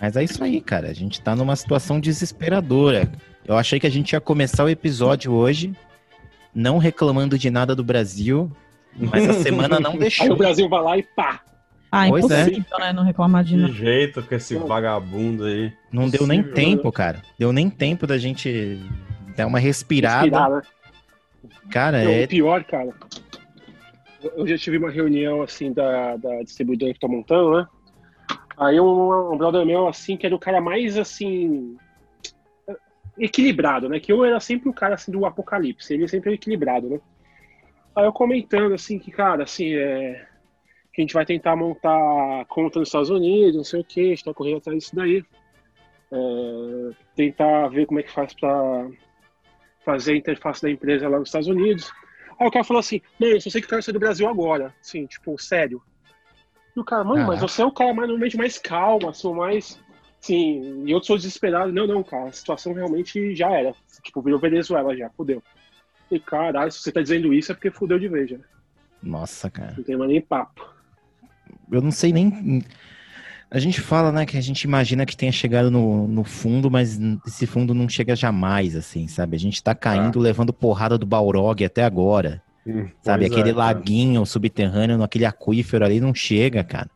Mas é isso aí, cara. A gente tá numa situação desesperadora. Eu achei que a gente ia começar o episódio hoje não reclamando de nada do Brasil, mas a semana não Aí o deixou. Brasil vai lá e pá. Ah, Pois é. impossível, né? Não reclamar de nada. jeito com esse vagabundo aí. Não deu nem Possível, tempo, cara. Deu nem tempo da gente dar uma respirada. Respirar, né? Cara, Não, é. O pior, cara. Eu já tive uma reunião assim da, da distribuidora que tô montando, né? Aí um, um brother meu, assim, que era o cara mais assim. equilibrado, né? Que eu era sempre o cara assim do apocalipse, ele sempre era equilibrado, né? Aí eu comentando assim que, cara, assim, é. A gente vai tentar montar conta nos Estados Unidos, não sei o que, a gente tá correndo atrás disso daí. É, tentar ver como é que faz pra fazer a interface da empresa lá nos Estados Unidos. Aí o cara falou assim, mano, eu só sei que eu quero sair do Brasil agora. Assim, tipo, sério. E o cara, mano, mas Caraca. você é o cara mais, normalmente mais calmo, assim, mais. Assim, e eu sou desesperado. Não, não, cara, a situação realmente já era. Tipo, virou Venezuela já, fudeu. E caralho, se você tá dizendo isso é porque fudeu de vez já. Nossa, cara. Não tem mais nem papo. Eu não sei nem. A gente fala, né, que a gente imagina que tenha chegado no, no fundo, mas esse fundo não chega jamais, assim, sabe? A gente tá caindo, levando porrada do Balrog até agora. Hum, Sabe, aquele é, cara. laguinho subterrâneo, naquele aquífero ali, não chega, cara.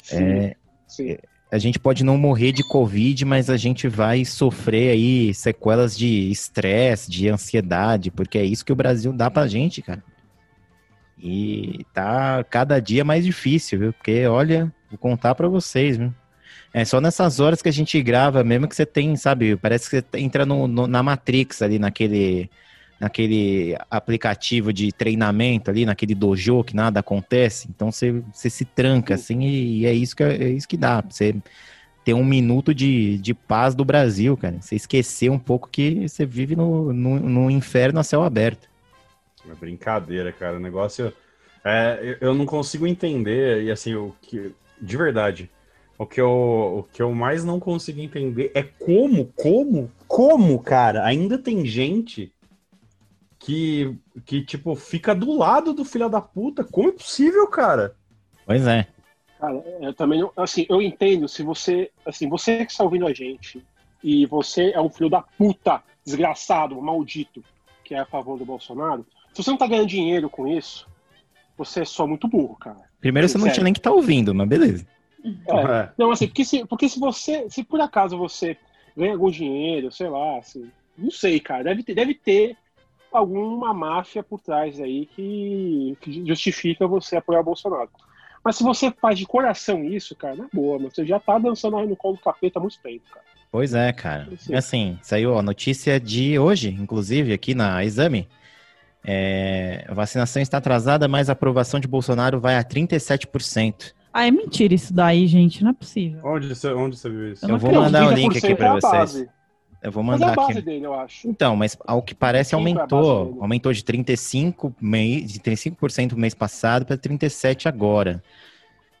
Sim, É, sim. a gente pode não morrer de Covid, mas a gente vai sofrer aí sequelas de estresse, de ansiedade, porque é isso que o Brasil dá pra gente, cara. E tá cada dia mais difícil, viu? Porque, olha, vou contar pra vocês, viu? É só nessas horas que a gente grava, mesmo que você tem, sabe? Parece que você entra no, no- na Matrix ali, naquele, naquele aplicativo de treinamento ali, naquele dojo que nada acontece. Então você, você se tranca, assim, e, e é, isso que, é isso que dá. Você ter um minuto de, de paz do Brasil, cara. Você esquecer um pouco que você vive no, no, no inferno a céu aberto. É brincadeira, cara. O negócio. É, eu não consigo entender, e assim, o que. De verdade. O que, eu, o que eu mais não consigo entender é como, como, como, cara, ainda tem gente que, que tipo, fica do lado do filho da puta. Como é possível, cara? Pois é. Cara, eu também não. Assim, eu entendo se você. Assim, você que está ouvindo a gente e você é um filho da puta, desgraçado, maldito, que é a favor do Bolsonaro, se você não tá ganhando dinheiro com isso, você é só muito burro, cara. Primeiro você não Sério. tinha nem que estar ouvindo, mas beleza. É. Não, assim, porque se, porque se você. Se por acaso você ganha algum dinheiro, sei lá, assim. Não sei, cara. Deve ter, deve ter alguma máfia por trás aí que, que justifica você apoiar o Bolsonaro. Mas se você faz de coração isso, cara, na boa, mas você já tá dançando aí no colo do capeta há muito tempo, cara. Pois é, cara. Sim. Assim, saiu a notícia de hoje, inclusive, aqui na Exame. É, a vacinação está atrasada, mas a aprovação de Bolsonaro vai a 37%. Ah, é mentira isso daí, gente. Não é possível. Onde você, onde você viu isso? Eu Eu vou mandar o link aqui 30% é para vocês. Eu vou Mas é mandar a base aqui. dele, eu acho. Então, mas ao que parece é aumentou. Aumentou de 35 mei- de 35% no mês passado para 37 agora.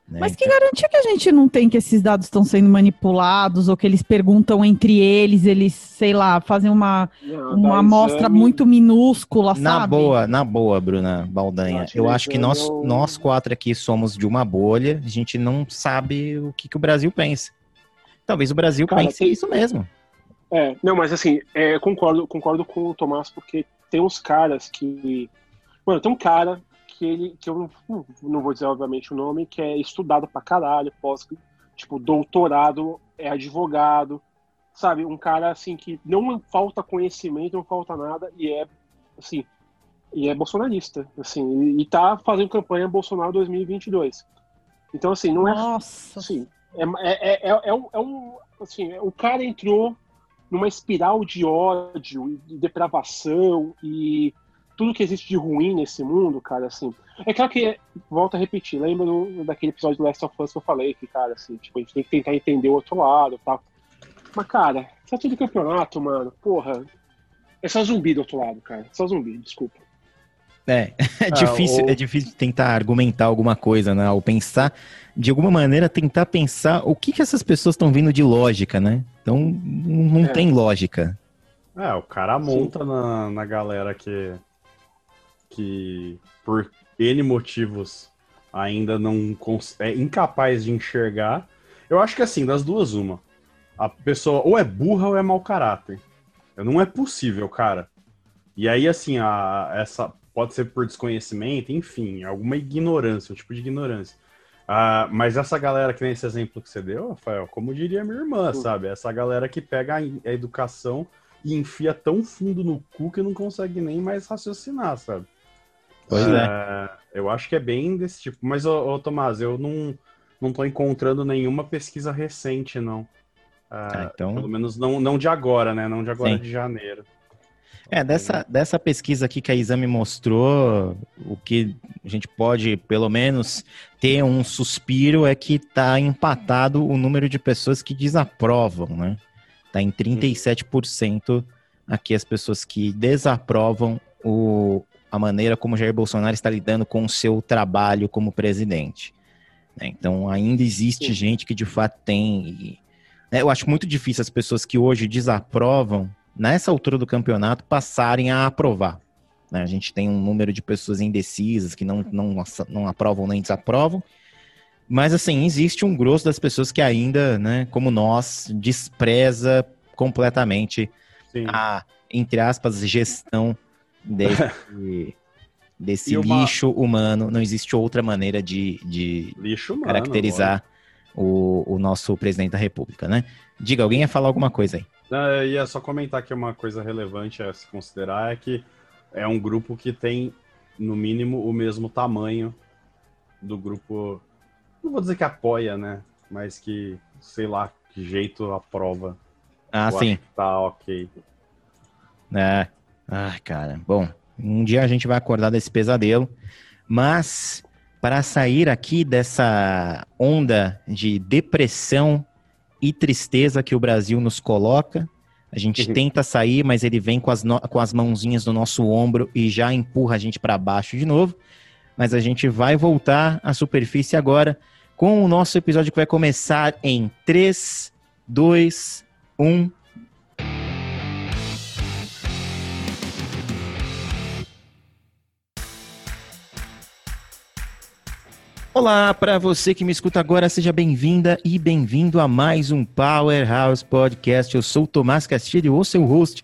Né? Mas que garantia que a gente não tem que esses dados estão sendo manipulados ou que eles perguntam entre eles, eles, sei lá, fazem uma, Não, uma amostra exame- muito minúscula, Na sabe? boa, na boa, Bruna Baldanha. Eu acho que nós, eu- nós quatro aqui somos de uma bolha, a gente não sabe o que, que o Brasil pensa. Talvez o Brasil Cara, pense tem- isso mesmo. É, não, mas assim, é, concordo, concordo com o Tomás, porque tem uns caras que. Mano, tem um cara que ele. que eu não, não vou dizer, obviamente, o nome, que é estudado pra caralho, pós, tipo, doutorado, é advogado, sabe? Um cara assim que não falta conhecimento, não falta nada, e é assim, e é bolsonarista, assim, e, e tá fazendo campanha Bolsonaro 2022. Então, assim, não é Nossa. Sim. É, é, é, é, um, é um. Assim, o cara entrou numa espiral de ódio e de depravação e tudo que existe de ruim nesse mundo, cara, assim. É claro que, volta a repetir, lembra do, daquele episódio do Last of Us que eu falei, que, cara, assim, tipo, a gente tem que tentar entender o outro lado e tal. Mas, cara, essa tudo campeonato, mano, porra. É só zumbi do outro lado, cara. Só zumbi, desculpa. É, é difícil, o- é difícil tentar argumentar alguma coisa, né? Ou pensar, de alguma maneira, tentar pensar o que, que essas pessoas estão vindo de lógica, né? Então, não É. tem lógica. É, o cara monta na, na galera que. Que por N motivos ainda não é incapaz de enxergar. Eu acho que assim, das duas, uma. A pessoa ou é burra ou é mau caráter. Não é possível, cara. E aí, assim, a, essa pode ser por desconhecimento, enfim, alguma ignorância, um tipo de ignorância. Ah, mas essa galera, que nem esse exemplo que você deu, Rafael, como diria minha irmã, sabe? Essa galera que pega a educação e enfia tão fundo no cu que não consegue nem mais raciocinar, sabe? Pois é. Eu acho que é bem desse tipo. Mas, ô, ô, Tomás, eu não, não tô encontrando nenhuma pesquisa recente, não. Ah, Ah, então- Pelo menos não, não de agora, né? Não de agora Sim. de janeiro. É, dessa, dessa pesquisa aqui que a Exame mostrou, o que a gente pode, pelo menos, ter um suspiro é que tá empatado o número de pessoas que desaprovam, né? Tá em 37% aqui as pessoas que desaprovam o, a maneira como Jair Bolsonaro está lidando com o seu trabalho como presidente. né? Então, ainda existe Sim. gente que de fato tem. e, né, eu acho muito difícil as pessoas que hoje desaprovam nessa altura do campeonato, passarem a aprovar. né? A gente tem um número de pessoas indecisas que não, não, não aprovam nem desaprovam. Mas, assim, existe um grosso das pessoas que ainda, né, como nós, despreza completamente Sim. a, entre aspas, gestão desse, desse uma- lixo humano. Não existe outra maneira de, de humano. caracterizar o, o nosso presidente da República, né? Diga, alguém ia falar alguma coisa aí? Eu ia só comentar que uma coisa relevante a se considerar é que é um grupo que tem, no mínimo, o mesmo tamanho do grupo. Não vou dizer que apoia, né? Mas que, sei lá, que jeito aprova. Ah, sim. Tá ok. É. Ai, cara. Bom, um dia a gente vai acordar desse pesadelo, mas para sair aqui dessa onda de depressão e tristeza que o Brasil nos coloca, a gente Uhum. tenta sair, mas ele vem com as, no- com as mãozinhas do nosso ombro e já empurra a gente para baixo de novo. Mas a gente vai voltar à superfície agora com o nosso episódio que vai começar em 3, 2, 1. Olá, para você que me escuta agora, seja bem-vinda e bem-vindo a mais um Powerhouse Podcast. Eu sou o Tomás Castilho, o seu host,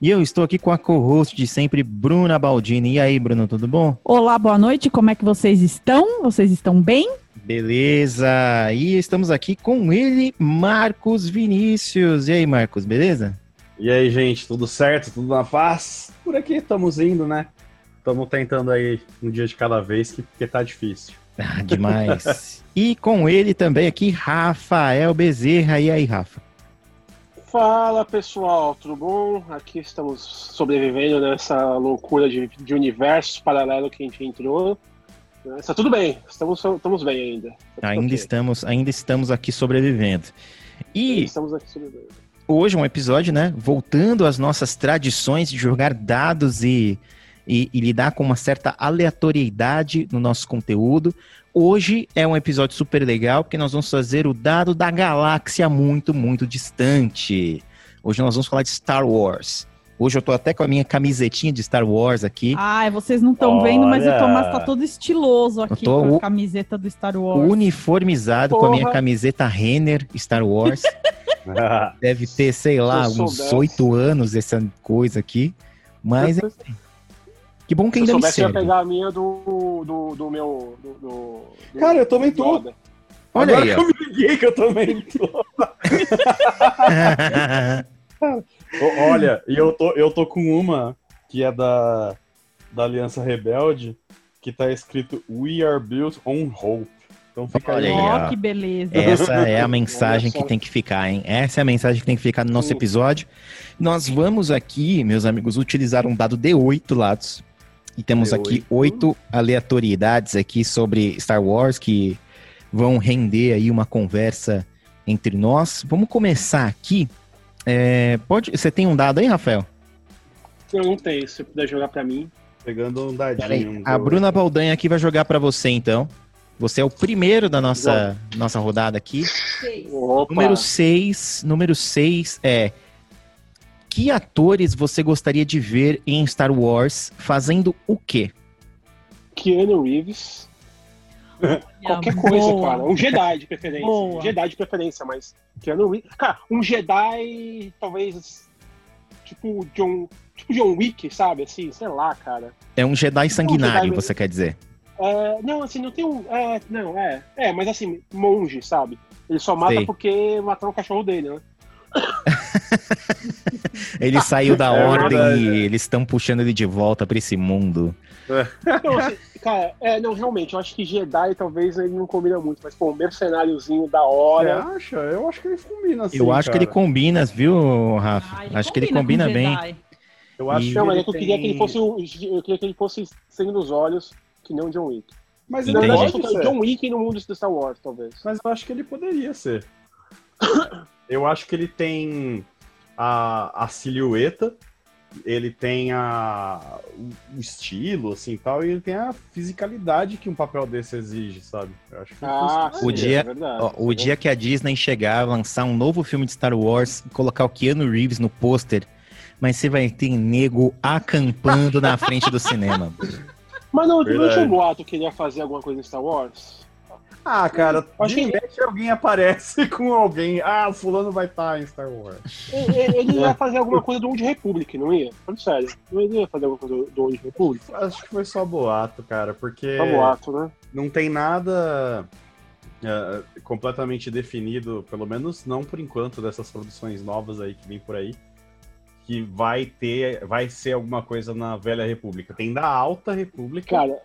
e eu estou aqui com a co-host de sempre, Bruna Baldini. E aí, Bruno, tudo bom? Olá, boa noite, como é que vocês estão? Vocês estão bem? Beleza! E estamos aqui com ele, Marcos Vinícius. E aí, Marcos, beleza? E aí, gente, tudo certo? Tudo na paz? Por aqui estamos indo, né? Estamos tentando aí um dia de cada vez, que, porque tá difícil. Ah, demais. e com ele também aqui, Rafael Bezerra. E aí, Rafa? Fala pessoal, tudo bom? Aqui estamos sobrevivendo nessa loucura de, de universo paralelo que a gente entrou. Está tudo bem, estamos, estamos bem ainda. Tá Ainda ok. estamos, ainda estamos aqui sobrevivendo. E Estamos aqui sobrevivendo. hoje é um episódio, né? Voltando às nossas tradições de jogar dados e, e, e lidar com uma certa aleatoriedade no nosso conteúdo. Hoje é um episódio super legal, porque nós vamos fazer o dado da galáxia muito, muito distante. Hoje nós vamos falar de Star Wars. Hoje eu tô até com a minha camisetinha de Star Wars aqui. Ai, vocês não estão vendo, mas o! Tomás tá todo estiloso aqui tô com a camiseta do Star Wars. uniformizado com a minha Porra. camiseta Renner Star Wars. Deve ter, sei lá, uns oito anos essa coisa aqui. Mas é- que bom que Se eu ainda me soubesse, eu ia serve. pegar a minha do, do, do meu. Do, do- Cara, eu também tô. Olha Agora aí, que eu me liguei que eu também tô. Olha, e eu tô, eu tô com uma que é da, da Aliança Rebelde, que tá escrito We are built on hope. Então fica Olha aí. aí, Ó, ó. que beleza. Essa é a mensagem Olha que tem que ficar, hein? Essa é a mensagem que tem que ficar no nosso episódio. Nós vamos aqui, meus amigos, utilizar um dado de oito lados. E temos D8. aqui oito aleatoriedades aqui sobre Star Wars que vão render aí uma conversa entre nós. Vamos começar aqui. É, pode, você tem um dado aí, Rafael? Eu não tenho, se você puder jogar pra mim. Pegando um dadinho. a do- Bruna Baldanha aqui vai jogar pra você, então. Você é o primeiro da nossa, nossa rodada aqui. Opa. Número 6, número 6 é que atores você gostaria de ver em Star Wars fazendo o quê? Keanu Reeves. Qualquer coisa, Boa. cara. Um Jedi de preferência. Boa. Um Jedi de preferência, mas Keanu Reeves. Cara, um Jedi, talvez. Tipo John. Tipo John Wick, sabe? Assim, sei lá, cara. É um Jedi sanguinário, Jedi- você quer dizer? É, não, assim, não tem um. É, não, é. É, mas assim, monge, sabe? Ele só mata Sei. porque matou o cachorro dele, né? Ele saiu da É ordem verdade, e é. eles estão puxando ele de volta pra esse mundo. Não, assim, cara, é, não, realmente, eu acho que Jedi talvez ele não combina muito, mas, pô, um mercenáriozinho da Você hora. acha? Eu acho que ele combina assim. eu acho que ele cara. combina, viu, Rafa? Ah, acho que ele com combina bem. Jedi. Eu acho E- Não, mas é eu queria que ele tem- fosse. Eu queria que ele fosse sangue nos olhos, que não John Wick. Mas Não, ele eu Entendi. acho que. John Wick no mundo de Star Wars, talvez. Mas eu acho que ele poderia ser. Eu acho que ele tem a, a silhueta, ele tem a, o estilo, assim, tal, e ele tem a fisicalidade que um papel desse exige, sabe? Eu acho que Ah, funciona. O sim, dia- é verdade. Ó, o dia que a Disney chegar, lançar um novo filme de Star Wars e colocar o Keanu Reeves no pôster, mas você vai ter nego acampando na frente do cinema. Mas não, tinha um boato que ele ia fazer alguma coisa em Star Wars? Ah, cara, Acho de que- repente alguém aparece com alguém. Ah, o fulano vai estar em Star Wars. Ele, ele ia fazer alguma coisa do Old Republic, não ia? Falando sério. Não ia fazer alguma coisa do- Old Republic? Acho que foi só boato, cara, porque Só boato, né? não tem nada é, completamente definido, pelo menos não por enquanto, dessas produções novas aí que vem por aí, que vai ter, vai ser alguma coisa na Velha República. Tem da Alta República, Cara,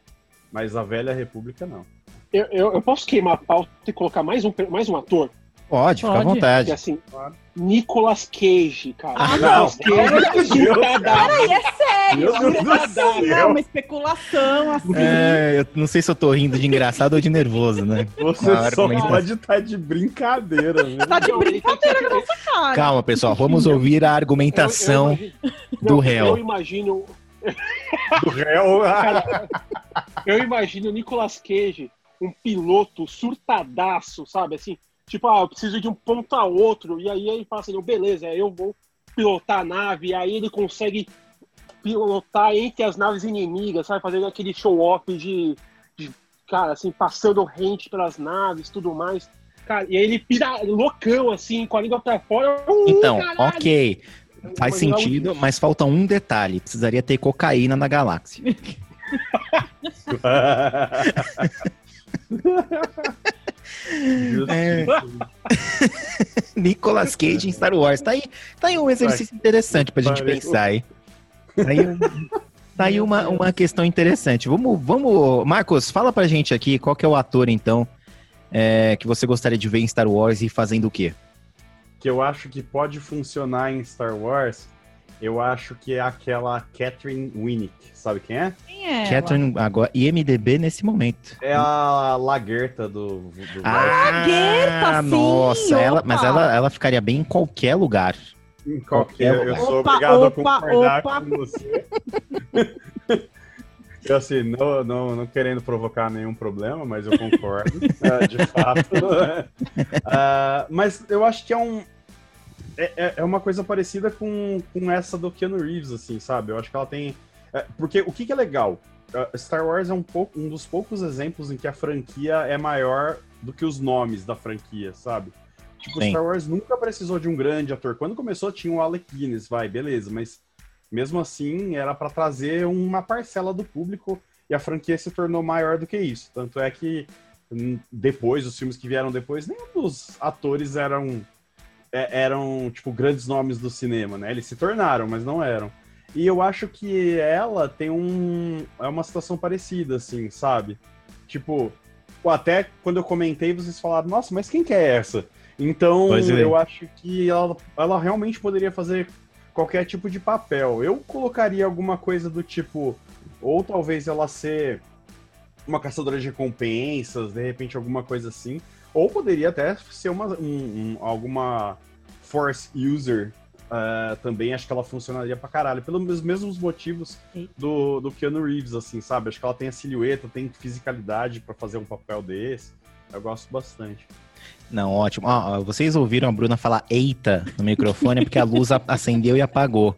mas a Velha República não. Eu, eu, eu posso queimar a pauta e colocar mais um, mais um ator? Pode, fica à vontade. assim, Claro. Nicolas Cage, cara. Ah, Nicolas não. Cage, surtadaço. Peraí, é sério. Meu Deus do surtadaço. Não, céu! uma especulação assim. É, eu não sei se eu tô rindo de engraçado ou de nervoso, né? Você Uma só argumentação. pode estar de brincadeira, viu? Tá de brincadeira com essa cara. Calma, pessoal, vamos ouvir a argumentação Eu- eu imagino- do Não, réu. Eu imagino, do réu. eu imagino o Nicolas Cage, um piloto surtadaço, sabe? Assim, tipo, ah, eu preciso de um ponto a outro. E aí ele fala assim, beleza, eu vou pilotar a nave. E aí ele consegue pilotar entre as naves inimigas, sabe? Fazendo aquele show-off de, de, cara, assim, passando rente pelas naves tudo mais. Cara, e aí ele pira loucão, assim, com a língua pra fora. Uh, Então, caralho! ok. Faz Mas não- sentido, mas falta um detalhe. Precisaria ter cocaína na galáxia. É. Nicolas Cage em Star Wars. Tá aí, tá aí um exercício interessante pra gente pensar aí. Tá aí, tá aí uma, uma questão interessante. Vamos, vamos. Marcos, fala pra gente aqui qual que é o ator, então, é, que você gostaria de ver em Star Wars e fazendo o quê? que eu acho que pode funcionar em Star Wars, eu acho que é aquela Catherine Winnick. Sabe quem é? Quem é? Catherine, agora, IMDB nesse momento. É a laguerta do. do Ah, Laguerta, sim, nossa, ela, mas ela, ela ficaria bem em qualquer lugar. Em qualquer, eu sou Opa, obrigado opa, a concordar opa. com você. Eu, assim, não, não, não querendo provocar nenhum problema, mas eu concordo, é, de fato. Ah, mas eu acho que é um. É, é- é uma coisa parecida com, com essa do Keanu Reeves, assim, sabe? Eu acho que ela tem. é, porque o que, que é legal? Ah, Star Wars é um, pouco, um dos poucos exemplos em que a franquia é maior do que os nomes da franquia, sabe? Tipo, Sim. Star Wars nunca precisou de um grande ator. Quando começou, tinha o Alec Guinness, vai, beleza, mas mesmo assim era para trazer uma parcela do público e a franquia se tornou maior do que isso. Tanto é que hum, depois, os filmes que vieram depois, nenhum dos atores eram é- eram tipo grandes nomes do cinema, né? Eles se tornaram, mas não eram. E eu acho que ela tem um é uma situação parecida assim, sabe? Tipo, até quando eu comentei, vocês falaram, nossa, mas quem que é essa? Então, é. eu acho que ela, ela realmente poderia fazer qualquer tipo de papel. Eu colocaria alguma coisa do tipo, ou talvez ela ser uma caçadora de recompensas, de repente alguma coisa assim, ou poderia até ser uma, um- um- alguma Force User ah, também, acho que ela funcionaria pra caralho, pelos mesmos motivos do, do Keanu Reeves, assim, sabe? Acho que ela tem a silhueta, tem fisicalidade pra fazer um papel desse. Eu gosto bastante. Não, ótimo. Ó, vocês ouviram a Bruna falar eita no microfone porque a luz acendeu e apagou.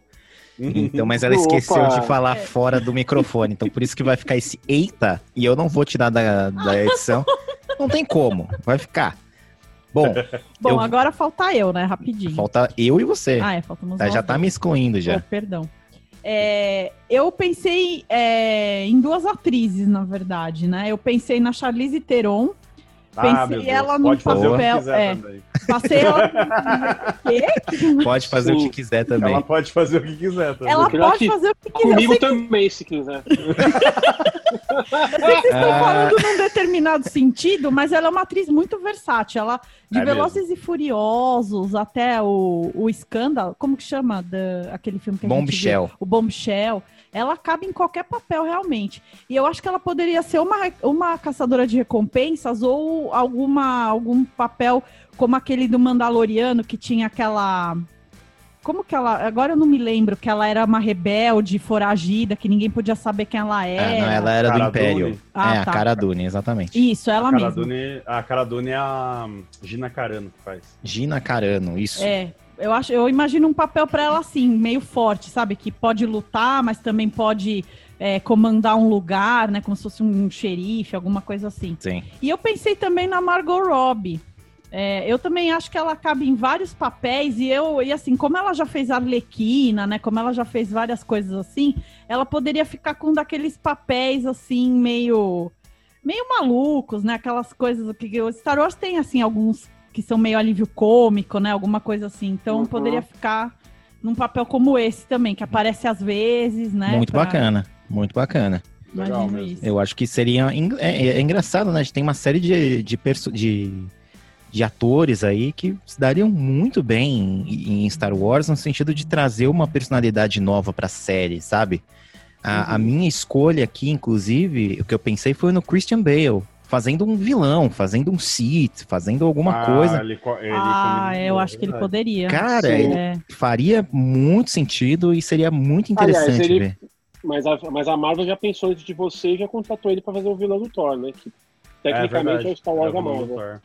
Então, mas ela esqueceu Opa. de falar fora do microfone. Então, por isso que vai ficar esse eita, e eu não vou tirar da, da edição. Não tem como, vai ficar. Bom, Bom, Eu- agora falta eu, né? Rapidinho. falta eu e você. Ah, é, faltamos Tá, nós já tá me excluindo Oh, já. perdão. É, eu pensei é, em duas atrizes, na verdade, né? Eu pensei na Charlize Theron, Ah, Pensei meu Deus. ela num Pode fazer o que papel, quiser é. Passei ela... Pode fazer o que quiser também. Ela pode fazer o que quiser também. Ela pode que fazer o que quiser. Comigo também, se quiser. Que vocês estão Ah. falando num determinado sentido, mas ela é uma atriz muito versátil. Ela, de É Velozes e Furiosos até o, o Escândalo, como que chama da, aquele filme que a gente Bombshell. viu? O Bombshell. Ela cabe em qualquer papel, realmente. E eu acho que ela poderia ser uma, uma caçadora de recompensas ou alguma, algum papel como aquele do Mandaloriano, que tinha aquela... Como que ela... Agora eu não me lembro, que ela era uma rebelde, foragida, que ninguém podia saber quem ela Ah, era. não, ela era do Cara Império. Dune. Ah, é, a tá. Cara Dune, exatamente. Isso, ela A mesma. Cara Dune, a Cara Dune é a Gina Carano que faz. Gina Carano, isso. É, eu acho, eu imagino um papel pra ela assim, meio forte, sabe? Que pode lutar, mas também pode é, comandar um lugar, né? Como se fosse um xerife, alguma coisa assim. Sim. E eu pensei também na Margot Robbie. É, eu também acho que ela cabe em vários papéis e eu e assim como ela já fez Arlequina, né? Como ela já fez várias coisas assim, ela poderia ficar com um daqueles papéis assim meio meio malucos, né? Aquelas coisas que o Star Wars tem assim alguns que são meio alívio cômico, né? Alguma coisa assim. Então Uhum. poderia ficar num papel como esse também, que aparece às vezes, né? muito pra- bacana, muito bacana. Legal Imagino mesmo. Eu acho que seria. en- É, é engraçado, né? A gente tem uma série de, de, perso- de, de atores aí que se dariam muito bem em, em Star Wars, no sentido de trazer uma personalidade nova pra série, sabe? A, a minha escolha aqui, inclusive, o que eu pensei foi no Christian Bale, fazendo um vilão, fazendo um Sith, fazendo alguma Ah, coisa. Ele, ele Ah, combina, eu é acho que ele poderia. Cara, Sim. ele É. faria muito sentido e seria muito interessante Aliás, ele- ver. Mas a, mas a Marvel já pensou antes de você e já contratou ele pra fazer o vilão do Thor, né? Que tecnicamente é, verdade. o Star Wars É da Marvel.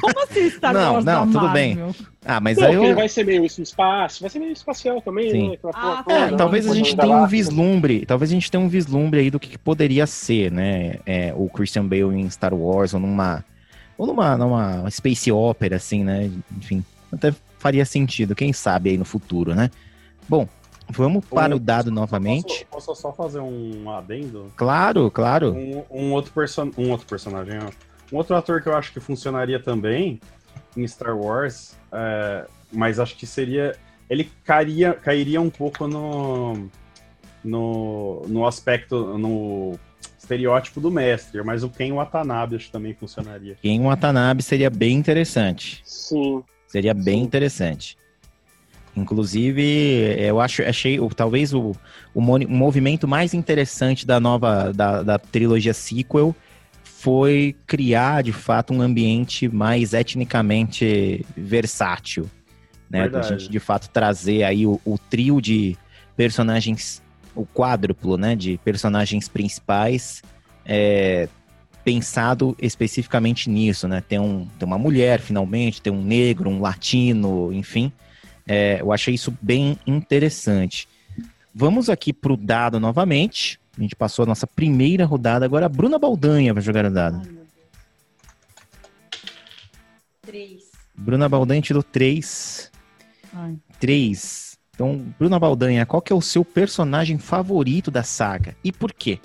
Como assim Star Não, Wars não, tudo Marvel? Ah, mas Pô, aí eu. vai ser meio isso, espaço, vai ser meio espacial também, Sim. né? Ah, porra tá. É, né? talvez a Coisa gente tenha um vislumbre, talvez a gente tenha um vislumbre aí do que, que poderia ser, né? é, o Christian Bale em Star Wars ou numa ou numa, numa space opera assim, né? Enfim, até faria sentido, quem sabe aí no futuro, né? Bom, vamos para Um- o dado novamente. Posso, posso só fazer um adendo? Claro, claro. Um, um outro person... um outro personagem, ó. Um outro ator que eu acho que funcionaria também em Star Wars, é, mas acho que seria. Ele cairia, cairia um pouco no, no, no aspecto, no estereótipo do mestre, mas o Ken Watanabe acho que também funcionaria. Em Watanabe seria bem interessante. Sim. Seria bem Sim. interessante. Inclusive, eu acho, achei talvez o, o movimento mais interessante da nova da, da trilogia sequel foi criar de fato um ambiente mais etnicamente versátil, né? Da Verdade. gente de fato trazer aí o, o trio de personagens, o quádruplo, né? De personagens principais é, pensado especificamente nisso, né? Tem, um, tem uma mulher, finalmente, tem um negro, um latino, enfim. É, eu achei isso bem interessante. Vamos aqui pro dado novamente. A gente passou a nossa primeira rodada. Agora a Bruna Baldanha vai jogar o dado. Três. Bruna Baldanha tirou 3. Ai. 3. Então, Bruna Baldanha, qual que é o seu personagem favorito da saga? E por quê?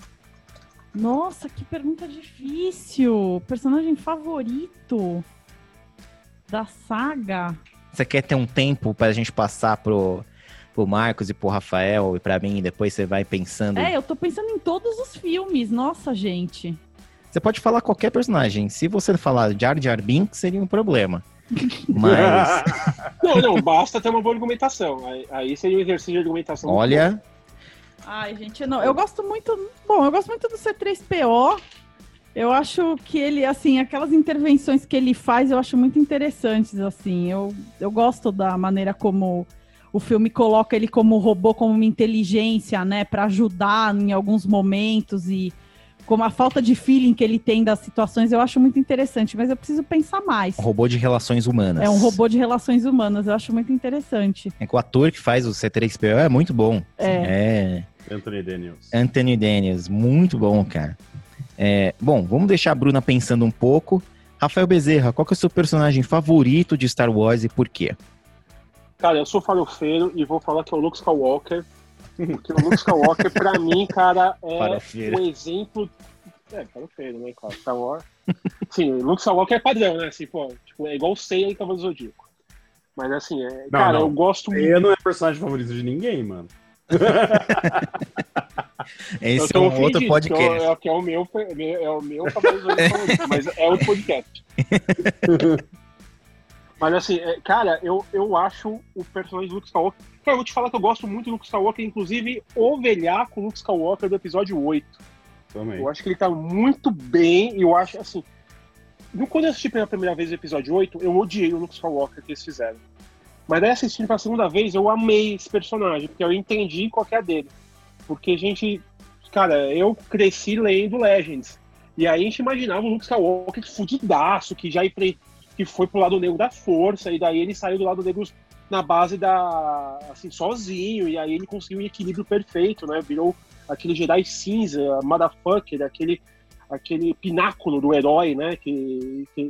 Nossa, que pergunta difícil. Personagem favorito da saga? Você quer ter um tempo pra gente passar pro, pro Marcos e pro Rafael e pra mim, e depois você vai pensando. É, eu tô pensando em todos os filmes. Nossa, gente. Você pode falar qualquer personagem. Se você falar Jar Jar Binks, seria um problema. Mas, Não, não, basta ter uma boa argumentação. Aí, aí seria um exercício de argumentação. olha, Ai, gente, não. Eu gosto muito. Bom, eu gosto muito do C3PO. Eu acho que ele, assim, aquelas intervenções que ele faz, eu acho muito interessantes, assim. Eu, eu gosto da maneira como o filme coloca ele como robô, como uma inteligência, né, para ajudar em alguns momentos e como a falta de feeling que ele tem das situações, eu acho muito interessante, mas eu preciso pensar mais. Um robô de relações humanas. É um robô de relações humanas, eu acho muito interessante. É que o ator que faz o C3PO é muito bom. É. É. Anthony Daniels. Anthony Daniels, muito bom, cara. É, bom, vamos deixar a Bruna pensando um pouco. Rafael Bezerra, qual que é o seu personagem favorito de Star Wars e por quê? Cara, eu sou farofeiro e vou falar que é o Luke Skywalker. Porque o Luke Skywalker, pra mim, cara, é Farofeiro. o exemplo. É, farofeiro, né, cara? Star Wars. Sim, o Luke Skywalker é padrão, né? Assim, pô, tipo, é igual o Seiya e Cavalo do Zodíaco. Mas assim, é, Não, cara, não. eu gosto muito. Ele não é personagem favorito de ninguém, mano. Esse é um outro que podcast. É, que é o meu, é o meu favorito, mas é outro podcast. Mas assim, é, cara, eu, eu acho o personagem do Luke Skywalker. Cara, eu vou te falar que eu gosto muito do Luke Skywalker, inclusive o velhaco com o Luke Skywalker do episódio 8. Também. Eu acho que ele tá muito bem, e eu acho assim. no- Quando eu assisti pela primeira vez o episódio 8, eu odiei o Luke Skywalker que eles fizeram. Mas daí assistindo pela segunda vez, eu amei esse personagem, porque eu entendi qual é dele. Porque a gente. Cara, eu cresci lendo Legends. E aí a gente imaginava o Luke Skywalker fudidaço, que já enfre- que foi pro lado negro da força, e daí ele saiu do lado negro na base da. assim, sozinho, e aí ele conseguiu um equilíbrio perfeito, né? Virou aquele Jedi cinza, motherfucker, aquele, aquele pináculo do herói, né? Que, que,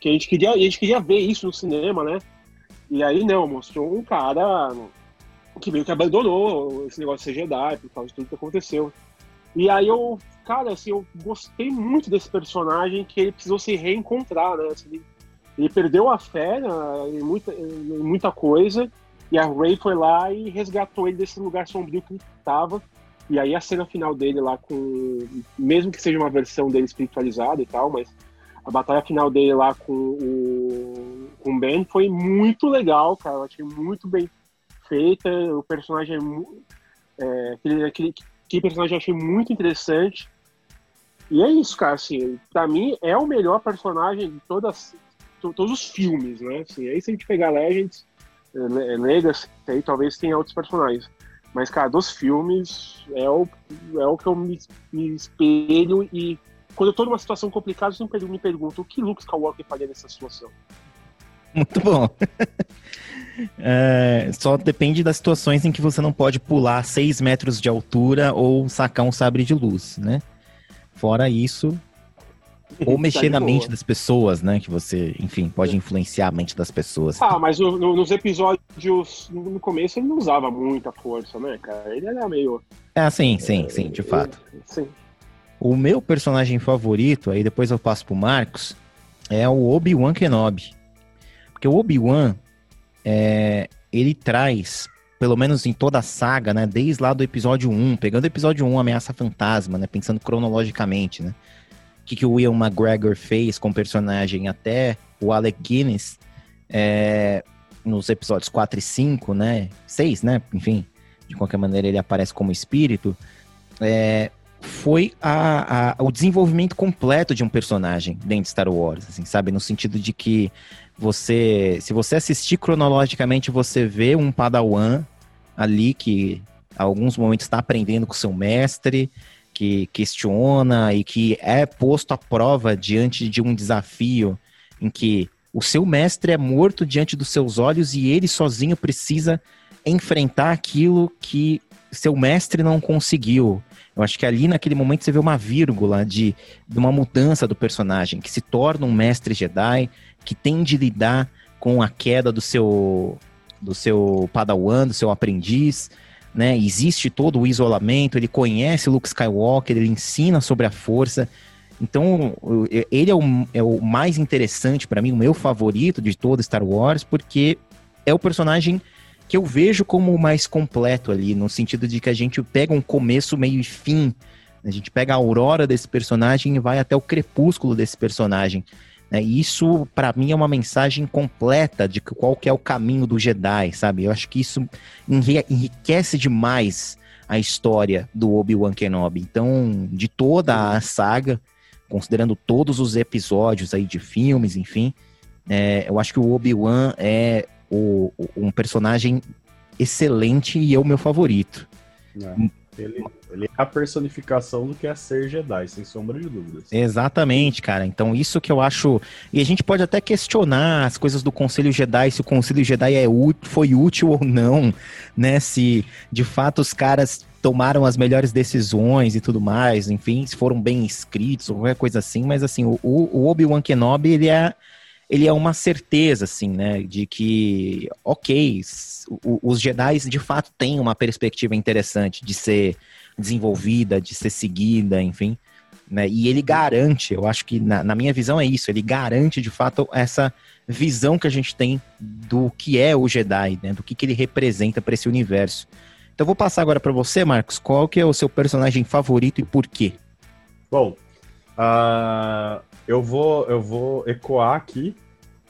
que, a, gente queria, a gente queria ver isso no cinema, né? E aí não, mostrou um cara que meio que abandonou esse negócio de ser Jedi por causa de tudo que aconteceu. E aí eu, cara, assim, eu gostei muito desse personagem que ele precisou se reencontrar, né? Assim, ele, ele perdeu a fé né, em, muita, em muita coisa, e a Rey foi lá e resgatou ele desse lugar sombrio que ele estava. E aí a cena final dele lá com. Mesmo que seja uma versão dele espiritualizada e tal, mas a batalha final dele lá com o, com Ben foi muito legal, cara. Eu achei muito bem feita. O personagem é. é, aquele, aquele, personagem eu achei muito interessante. E é isso, cara. Assim, pra mim é o melhor personagem de todas, to- todos os filmes, né? Assim, aí se a gente pegar Legends, eh, Le- Legacy, aí talvez tenha outros personagens. Mas, cara, dos filmes é o, é o que eu me, me espelho e quando eu tô numa situação complicada, eu sempre me pergunto o que Luke Skywalker faria nessa situação. Muito bom. É, só depende das situações em que você não pode pular 6 metros de altura ou sacar um sabre de luz, né? Fora isso, ou mexer Tá de na boa. mente das pessoas, né? Que você, enfim, pode influenciar a mente das pessoas. Ah, mas no- no- nos episódios, no começo, ele não usava muita força, né, cara? Ele era meio. É, sim, sim, sim, de fato. Sim. O meu personagem favorito, aí depois eu passo pro Marcos, é o Obi-Wan Kenobi. Porque o Obi-Wan, é, ele traz, pelo menos em toda a saga, né, desde lá do episódio 1, pegando o episódio 1, Ameaça Fantasma, né, pensando cronologicamente, né, que, que o Ian McGregor fez com o personagem até o Alec Guinness, é, nos episódios 4 e 5, né, 6, né, enfim, de qualquer maneira ele aparece como espírito, é, foi a, a- o desenvolvimento completo de um personagem dentro de Star Wars, assim, sabe? No sentido de que você, se você assistir cronologicamente, você vê um Padawan ali que alguns momentos está aprendendo com seu mestre, que questiona e que é posto à prova diante de um desafio em que o seu mestre é morto diante dos seus olhos e ele sozinho precisa enfrentar aquilo que seu mestre não conseguiu. Eu acho que ali naquele momento você vê uma vírgula de, de uma mudança do personagem, que se torna um mestre Jedi, que tem de lidar com a queda do seu do seu padawan, do seu aprendiz, né? Existe todo o isolamento, ele conhece Luke Skywalker, ele ensina sobre a força. Então, ele é o, é o mais interessante pra mim, o meu favorito de todo Star Wars, porque é o personagem que eu vejo como o mais completo ali, no sentido de que a gente pega um começo, meio e fim. A gente pega a aurora desse personagem e vai até o crepúsculo desse personagem. Né? E isso, pra mim, é uma mensagem completa de que- qual que é o caminho do Jedi, sabe? Eu acho que isso enri- enriquece demais a história do Obi-Wan Kenobi. Então, de toda a saga, considerando todos os episódios aí de filmes, enfim, é, eu acho que o Obi-Wan é o- o- um personagem excelente e é o meu favorito. É. Ele, Ele é a personificação do que é ser Jedi, sem sombra de dúvidas. Exatamente, cara. Então, isso que eu acho. E a gente pode até questionar as coisas do Conselho Jedi, se o Conselho Jedi é foi útil ou não, né? Se de fato os caras tomaram as melhores decisões e tudo mais, enfim, se foram bem escritos ou qualquer coisa assim, mas assim, o, o Obi-Wan Kenobi, ele é ele é uma certeza, assim, né, de que, ok, os Jedi de fato têm uma perspectiva interessante de ser desenvolvida, de ser seguida, enfim, né, e ele garante, eu acho que na, na minha visão é isso, ele garante de fato essa visão que a gente tem do que é o Jedi, né, do que, que ele representa para esse universo. Então vou passar agora para você, Marcos, qual que é o seu personagem favorito e por quê? Bom, uh, eu vou eu vou ecoar aqui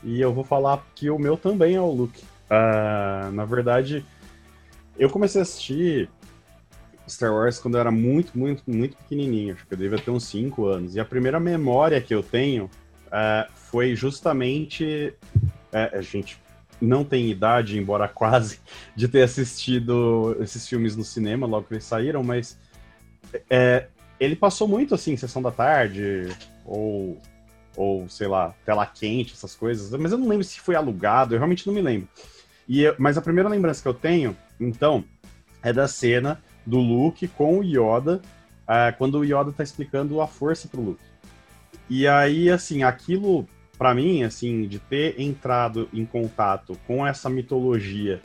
e eu vou falar que o meu também é o Luke. Uh, na verdade, eu comecei a assistir Star Wars quando eu era muito, muito, muito pequenininho. Acho que eu devia ter uns 5 anos. E a primeira memória que eu tenho uh, foi justamente. Uh, a gente não tem idade, embora quase, de ter assistido esses filmes no cinema logo que eles saíram, mas. É, ele passou muito assim, sessão da tarde, ou ou sei lá, tela quente, essas coisas, mas eu não lembro se foi alugado, eu realmente não me lembro. E, mas a primeira lembrança que eu tenho, então, é da cena do Luke com o Yoda, uh, quando o Yoda tá explicando a força pro Luke. E aí, assim, aquilo, para mim, assim, de ter entrado em contato com essa mitologia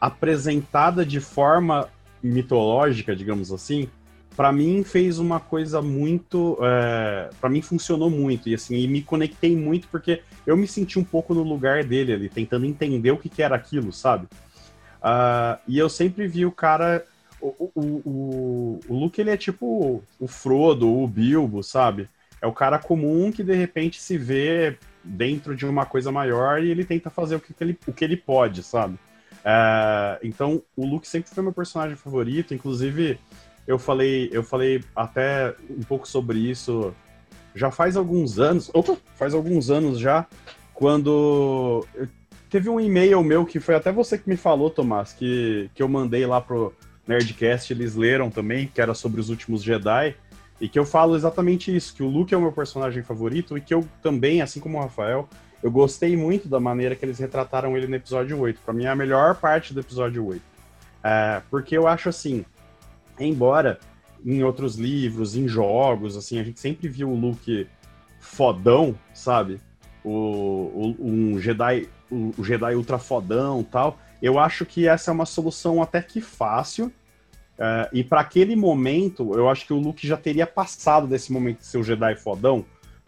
apresentada de forma mitológica, digamos assim, para mim fez uma coisa muito, é, para mim funcionou muito e assim, e me conectei muito porque eu me senti um pouco no lugar dele ali, tentando entender o que, que era aquilo, sabe? Uh, e eu sempre vi o cara, o, o, o, Luke ele é tipo o Frodo, o Bilbo, sabe? É o cara comum que de repente se vê dentro de uma coisa maior e ele tenta fazer o que, ele, o que ele pode, sabe? Uh, então o Luke sempre foi meu personagem favorito, inclusive eu falei, eu falei até um pouco sobre isso já faz alguns anos. Opa, faz alguns anos já, quando teve um e-mail meu que foi até você que me falou, Tomás, que, que eu mandei lá pro Nerdcast, eles leram também, que era sobre os últimos Jedi, e que eu falo exatamente isso, que o Luke é o meu personagem favorito e que eu também, assim como o Rafael, eu gostei muito da maneira que eles retrataram ele no episódio 8. Para mim é a melhor parte do episódio 8. É, porque eu acho assim, Embora em outros livros, em jogos, assim, a gente sempre viu o Luke fodão, sabe? O, o um Jedi, o, o, Jedi ultra fodão tal. Eu acho que essa é uma solução até que fácil. Uh, e para aquele momento, eu acho que o Luke já teria passado desse momento de ser o Jedi fodão,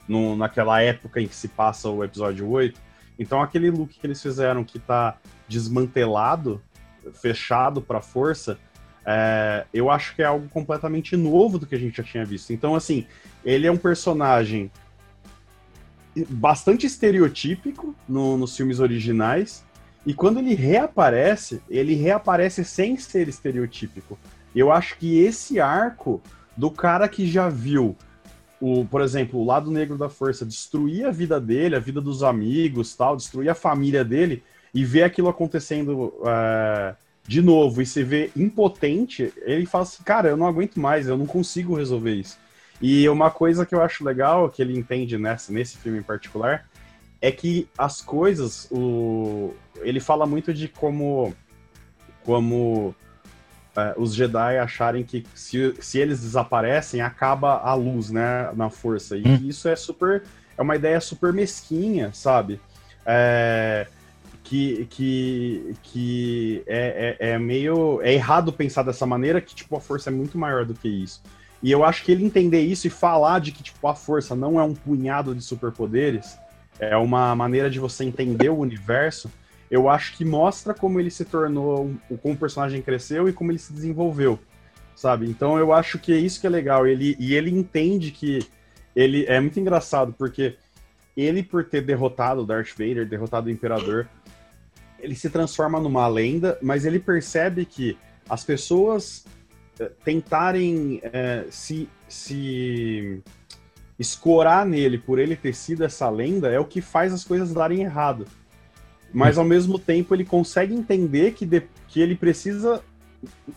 no, naquela época em que se passa o episódio 8. Então aquele Luke que eles fizeram que tá desmantelado, fechado para força, é, eu acho que é algo completamente novo do que a gente já tinha visto. Então, assim, ele é um personagem bastante estereotípico no, nos filmes originais, e quando ele reaparece, ele reaparece sem ser estereotípico. Eu acho que esse arco do cara que já viu o, por exemplo, o lado negro da força destruir a vida dele, a vida dos amigos, tal, destruir a família dele e ver aquilo acontecendo é, de novo e se vê impotente, ele fala assim, cara, eu não aguento mais, eu não consigo resolver isso. E uma coisa que eu acho legal, que ele entende nessa, nesse filme em particular, é que as coisas, o, ele fala muito de como, como é, os Jedi acharem que se, se eles desaparecem, acaba a luz, né, na força. E hum. isso é super, é uma ideia super mesquinha, sabe? É, que, que, que é, é, é, meio. É errado pensar dessa maneira, que tipo, a força é muito maior do que isso. E eu acho que ele entender isso e falar de que tipo, a força não é um punhado de superpoderes, é uma maneira de você entender o universo, eu acho que mostra como ele se tornou, como o personagem cresceu e como ele se desenvolveu, sabe? Então eu acho que é isso que é legal. Ele, e ele entende que ele é muito engraçado, porque ele, por ter derrotado o Darth Vader, derrotado o Imperador, ele se transforma numa lenda, mas ele percebe que as pessoas eh, tentarem é, se, se escorar nele por ele ter sido essa lenda é o que faz as coisas darem errado. Mas ao mesmo tempo ele consegue entender que, de, que ele precisa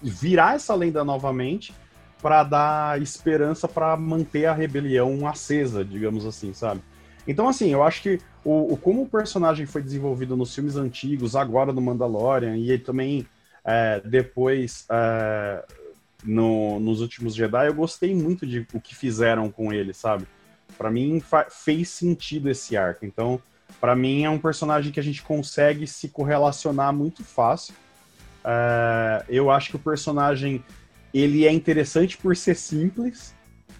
virar essa lenda novamente para dar esperança para manter a rebelião acesa, digamos assim, sabe? Então, assim, eu acho que o, o como o personagem foi desenvolvido nos filmes antigos, agora no Mandalorian, e também é, depois é, no, nos últimos Jedi, eu gostei muito de o que fizeram com ele, sabe? Para mim fez sentido esse arco. Então, para mim é um personagem que a gente consegue se correlacionar muito fácil. É, eu acho que o personagem ele é interessante por ser simples.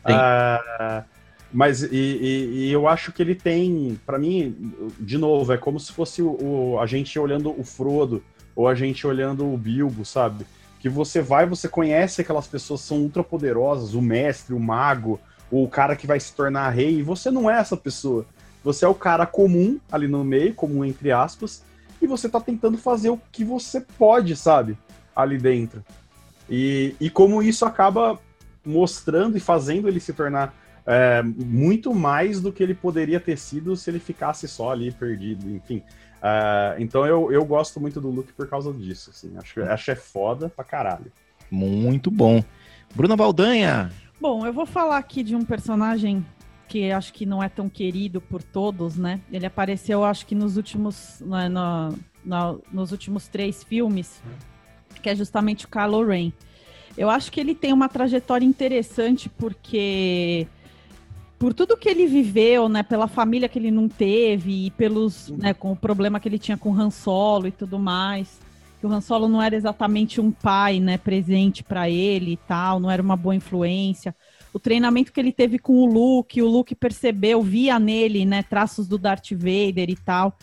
Uh, mas e, e, e, eu acho que ele tem, para mim, de novo, é como se fosse o, o, a gente olhando o Frodo ou a gente olhando o Bilbo, sabe? Que você vai, você conhece aquelas pessoas que são ultra poderosas, o mestre, o mago, o cara que vai se tornar rei, e você não é essa pessoa. Você é o cara comum ali no meio, comum entre aspas, e você tá tentando fazer o que você pode, sabe? Ali dentro. E, e como isso acaba mostrando e fazendo ele se tornar é, muito mais do que ele poderia ter sido se ele ficasse só ali perdido, enfim. Uh, então eu, eu gosto muito do Luke por causa disso, assim. Acho, acho é foda pra caralho. Muito bom. Bruna Baldanha. Bom, eu vou falar aqui de um personagem que acho que não é tão querido por todos, né? Ele apareceu, acho que nos últimos, né, no, no, nos últimos três filmes, que é justamente o Kylo Ren. Eu acho que ele tem uma trajetória interessante porque por tudo que ele viveu, né, pela família que ele não teve e pelos, né, com o problema que ele tinha com o Han Solo e tudo mais, que o Han Solo não era exatamente um pai, né, presente para ele e tal, não era uma boa influência. O treinamento que ele teve com o Luke, o Luke percebeu, via nele, né, traços do Darth Vader e tal.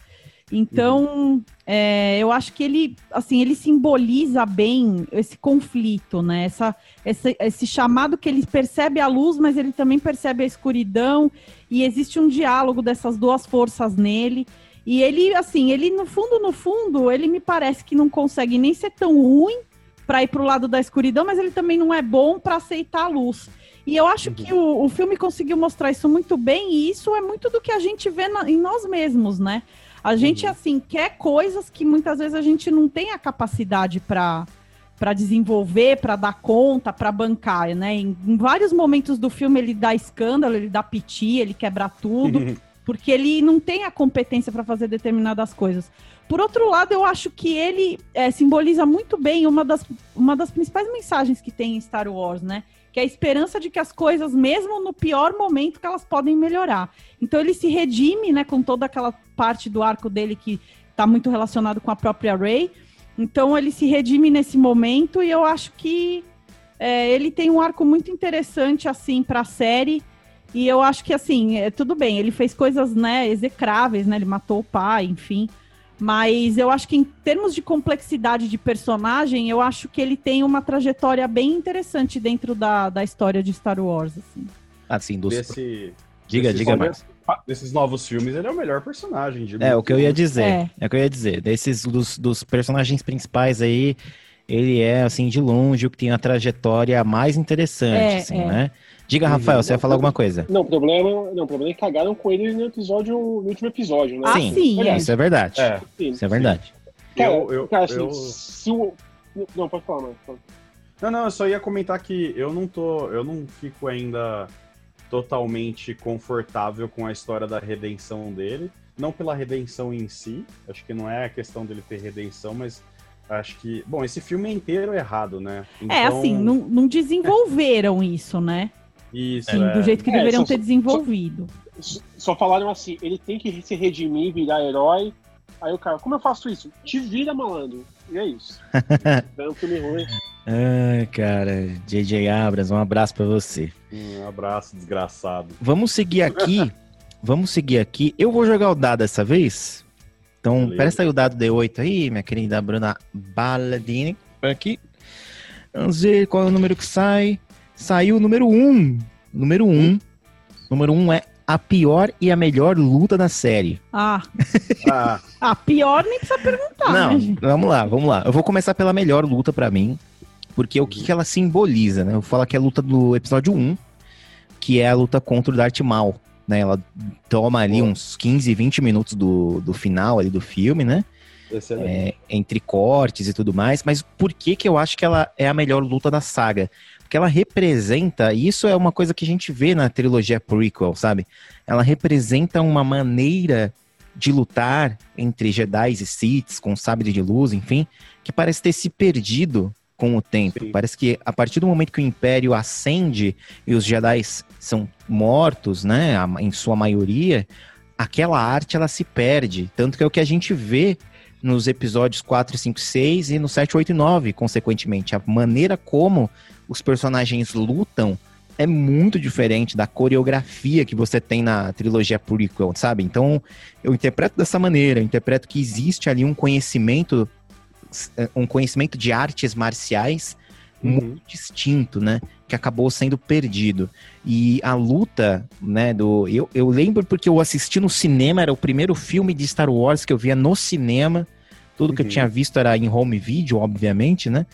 Então, uhum. é, eu acho que ele, assim, ele simboliza bem esse conflito, né? Essa, esse, esse chamado que ele percebe a luz, mas ele também percebe a escuridão, e existe um diálogo dessas duas forças nele. E ele, assim, ele no fundo, no fundo, ele me parece que não consegue nem ser tão ruim para ir para o lado da escuridão, mas ele também não é bom para aceitar a luz. E eu acho uhum. que o, o filme conseguiu mostrar isso muito bem, e isso é muito do que a gente vê na, em nós mesmos, né? A gente, uhum. assim, quer coisas que muitas vezes a gente não tem a capacidade para para desenvolver, para dar conta, para bancar, né? Em, em, vários momentos do filme ele dá escândalo, ele dá piti, ele quebra tudo, uhum. porque ele não tem a competência para fazer determinadas coisas. Por outro lado, eu acho que ele é, simboliza muito bem uma das, uma das principais mensagens que tem em Star Wars, né? que é a esperança de que as coisas, mesmo no pior momento, que elas podem melhorar. Então ele se redime, né, com toda aquela parte do arco dele que está muito relacionado com a própria Rey. Então ele se redime nesse momento e eu acho que é, ele tem um arco muito interessante assim para a série. E eu acho que assim, é, tudo bem, ele fez coisas, né, execráveis, né? Ele matou o pai, enfim. Mas eu acho que em termos de complexidade de personagem, eu acho que ele tem uma trajetória bem interessante dentro da, da história de Star Wars. Assim, assim dos... Desse, diga, diga mais. Desses novos filmes, ele é o melhor personagem. De é, o que eu ia dizer. É. é o que eu ia dizer. Desses, dos, dos personagens principais aí, ele é, assim, de longe o que tem a trajetória mais interessante, é, assim, é. né? Diga, Rafael, você ia falar alguma coisa? Não, o problema, não, problema é que cagaram com ele no episódio, no último episódio, né? Ah, sim, sim é. isso é verdade. É. Isso é verdade. Cara, eu, eu, cara, assim, eu... se o... Não, pode falar, mano. Não, não, eu só ia comentar que eu não tô, eu não fico ainda totalmente confortável com a história da redenção dele. Não pela redenção em si, acho que não é a questão dele ter redenção, mas acho que. Bom, esse filme é inteiro errado, né? É, então... É, assim, não, não desenvolveram isso, né? Isso. Sim, é. do jeito que é, deveriam só, ter desenvolvido. Só, só, falaram assim: ele tem que se redimir, virar herói. Aí o cara, como eu faço isso? Te vira, malandro. E é isso. Dando um filme ruim. Ai, cara, JJ Abras, um abraço para você. Um abraço, desgraçado. Vamos seguir aqui. Vamos seguir aqui. Eu vou jogar o dado dessa vez. Então, presta aí o dado D8 aí, minha querida Bruna Baladini. Aqui. Vamos ver qual é o número que sai. Saiu o número 1. Um. Número 1. Um. Número 1 um é a pior e a melhor luta da série. Ah. ah. A pior nem precisa perguntar. Não, né, vamos lá, vamos lá. Eu vou começar pela melhor luta para mim, porque o que, que ela simboliza, né? Eu vou falar que é a luta do episódio 1, que é a luta contra o Darth Maul, né? Ela toma ali uns 15, 20 minutos do, do final ali do filme, né? É, entre cortes e tudo mais, mas por que que eu acho que ela é a melhor luta da saga? Porque ela representa, e isso é uma coisa que a gente vê na trilogia prequel, sabe? Ela representa uma maneira de lutar entre Jedi e Siths, com sabre de luz, enfim, que parece ter se perdido com o tempo. Sim. Parece que a partir do momento que o Império ascende e os Jedi são mortos, né, em sua maioria, aquela arte ela se perde. Tanto que é o que a gente vê nos episódios 4, 5, 6 e no 7, 8 e 9, consequentemente. A maneira como os personagens lutam é muito diferente da coreografia que você tem na trilogia prequel, sabe? Então, eu interpreto dessa maneira, eu interpreto que existe ali um conhecimento um conhecimento de artes marciais uhum. muito distinto, né? Que acabou sendo perdido. E a luta, né, do. Eu, eu lembro porque eu assisti no cinema, era o primeiro filme de Star Wars que eu via no cinema. Tudo uhum. que eu uhum. tinha visto era em home video, obviamente, né?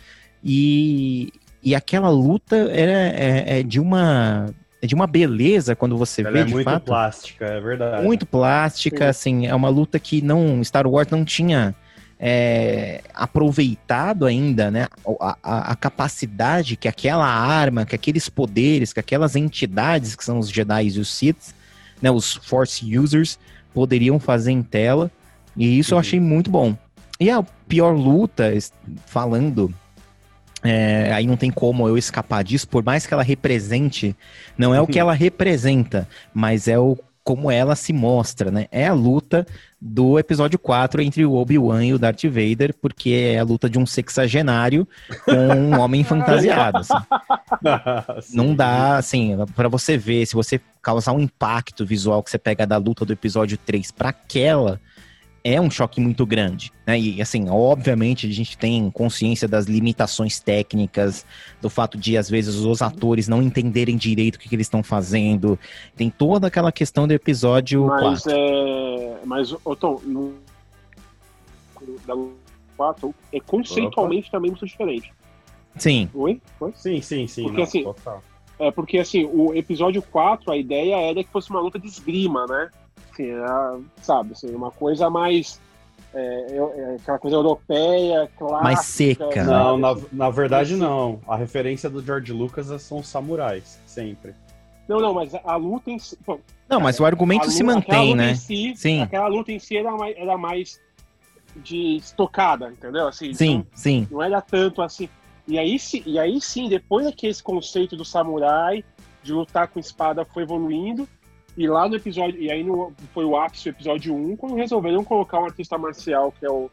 E, e aquela luta era, é, é de uma é de uma beleza quando você Ela vê é de muito fato. plástica, é verdade. Muito plástica, Sim. assim, é uma luta que não Star Wars não tinha é, aproveitado ainda, né, a, a, a, capacidade que aquela arma, que aqueles poderes, que aquelas entidades que são os Jedi e os Sith, né, os Force Users, poderiam fazer em tela. E isso uhum. eu achei muito bom. E a pior luta, falando é, aí não tem como eu escapar disso, por mais que ela represente, não é o que ela representa, mas é o como ela se mostra, né? É a luta do episódio 4 entre o Obi-Wan e o Darth Vader, porque é a luta de um sexagenário com um homem fantasiado. Assim. Não dá, assim, para você ver, se você causar um impacto visual que você pega da luta do episódio 3 para aquela, é um choque muito grande. Né? E, assim, obviamente, a gente tem consciência das limitações técnicas, do fato de, às vezes, os atores não entenderem direito o que, que eles estão fazendo. Tem toda aquela questão do episódio mas, 4. É... Mas, Tom, no... da 4 é conceitualmente Opa. também muito diferente. Sim. Oi? Oi? Sim, sim, sim. Porque, não, assim, é porque, assim, o episódio 4, a ideia era que fosse uma luta de esgrima, né? Assim, é, sabe, assim, uma coisa mais. É, é, aquela coisa europeia, clássica. Mais seca. Não, na, na verdade não. A referência do George Lucas são samurais, sempre. Não, não, mas a luta em si. Bom, não, mas o argumento luta, se mantém, né? Si, sim. Aquela luta em si era mais, era mais de estocada, entendeu? Assim, sim, não, sim. Não era tanto assim. E aí, e aí sim, depois é que esse conceito do samurai, de lutar com espada, foi evoluindo, e lá no episódio, e aí no, foi o ápice do episódio 1, quando resolveram colocar um artista marcial, que é o.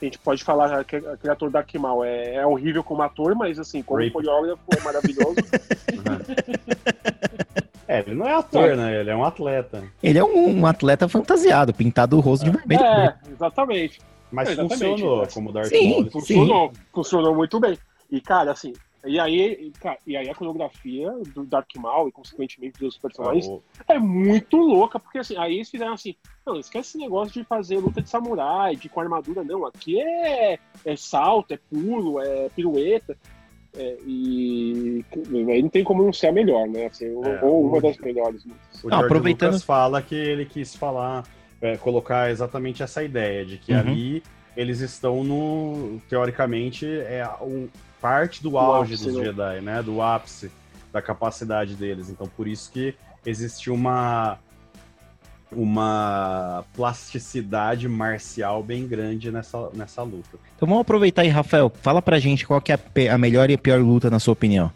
A gente pode falar que aquele ator da Kimal é, é horrível como ator, mas assim, como Rape. coreógrafo é maravilhoso. É, ele não é ator, é. né? Ele é um atleta. Ele é um, um atleta fantasiado, pintado o rosto de vermelho. É, exatamente. Mas é, exatamente. funcionou como Darth Sim. Funcionou, sim. funcionou muito bem. E, cara, assim, e aí, cara, e aí a coreografia do Dark Maul e, consequentemente, dos personagens oh. é muito louca, porque assim, aí eles fizeram assim, não, esquece esse negócio de fazer luta de samurai, de com armadura, não, aqui é, é salto, é pulo, é pirueta, é, e aí não tem como não ser a melhor, né? Assim, é, ou uma das melhores. O não, aproveitando... Lucas fala que ele quis falar, é, colocar exatamente essa ideia de que uhum. ali eles estão no, teoricamente, é um, parte do auge ápice, dos né? Jedi, né? Do ápice da capacidade deles. Então, por isso que existe uma uma plasticidade marcial bem grande nessa, nessa luta. Então vamos aproveitar aí, Rafael. Fala pra gente qual que é a melhor e a pior luta, na sua opinião.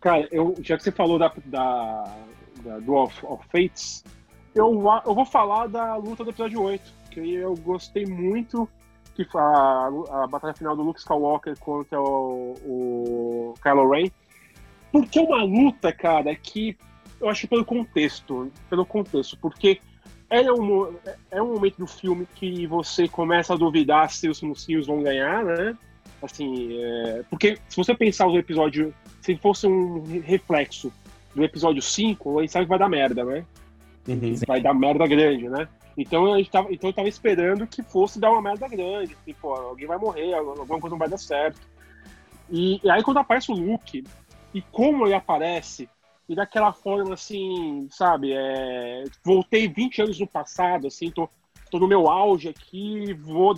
Cara, eu, já que você falou da, da, da do of, of Fates, eu, eu vou falar da luta do episódio 8, que eu gostei muito que a, a batalha final do Luke Skywalker contra o, o Kylo Ren. Porque é uma luta, cara, que eu acho pelo contexto, pelo contexto, porque é um, é um momento do filme que você começa a duvidar se os mocinhos vão ganhar, né? Assim, é, porque se você pensar o episódio, se fosse um reflexo do episódio 5, a gente sabe que vai dar merda, né? Uhum. Vai dar merda grande, né? Então, a gente tava, então eu tava esperando que fosse dar uma merda grande. Tipo, alguém vai morrer, alguma coisa não vai dar certo. E, e aí quando aparece o Luke, e como ele aparece, e daquela forma assim, sabe, é, voltei 20 anos no passado, assim, tô, tô no meu auge aqui, vou.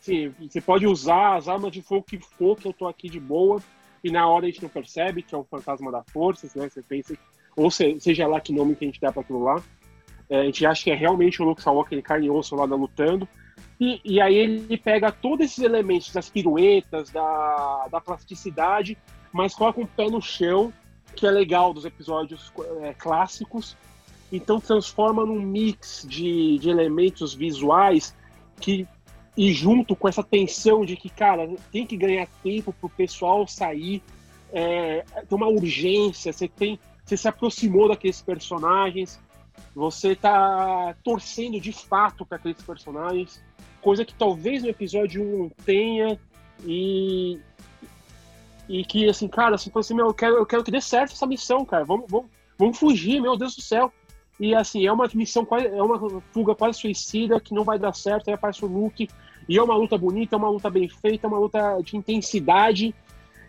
Assim, você pode usar as armas de fogo que for, que eu tô aqui de boa. e na hora a gente não percebe que é um fantasma da força, né? Você pensa, ou seja lá que nome que a gente dá para aquilo lá. É, a gente acha que é realmente o Luke Skywalker de carne e osso lá lutando. E, e, aí ele pega todos esses elementos das piruetas, da, da plasticidade, mas coloca um pé no chão, que é legal dos episódios é, clássicos. Então transforma num mix de, de elementos visuais que e junto com essa tensão de que, cara, tem que ganhar tempo pro pessoal sair, é, tem uma urgência, você tem, você se aproximou daqueles personagens, você tá torcendo de fato para aqueles personagens, coisa que talvez no episódio 1 não tenha, e, e que, assim, cara, assim, assim meu, eu, quero, eu quero que dê certo essa missão, cara, vamos, vamos, vamos fugir, meu Deus do céu. E, assim, é uma missão, é uma fuga quase suicida que não vai dar certo, aí aparece o Luke, e é uma luta bonita, é uma luta bem feita, é uma luta de intensidade,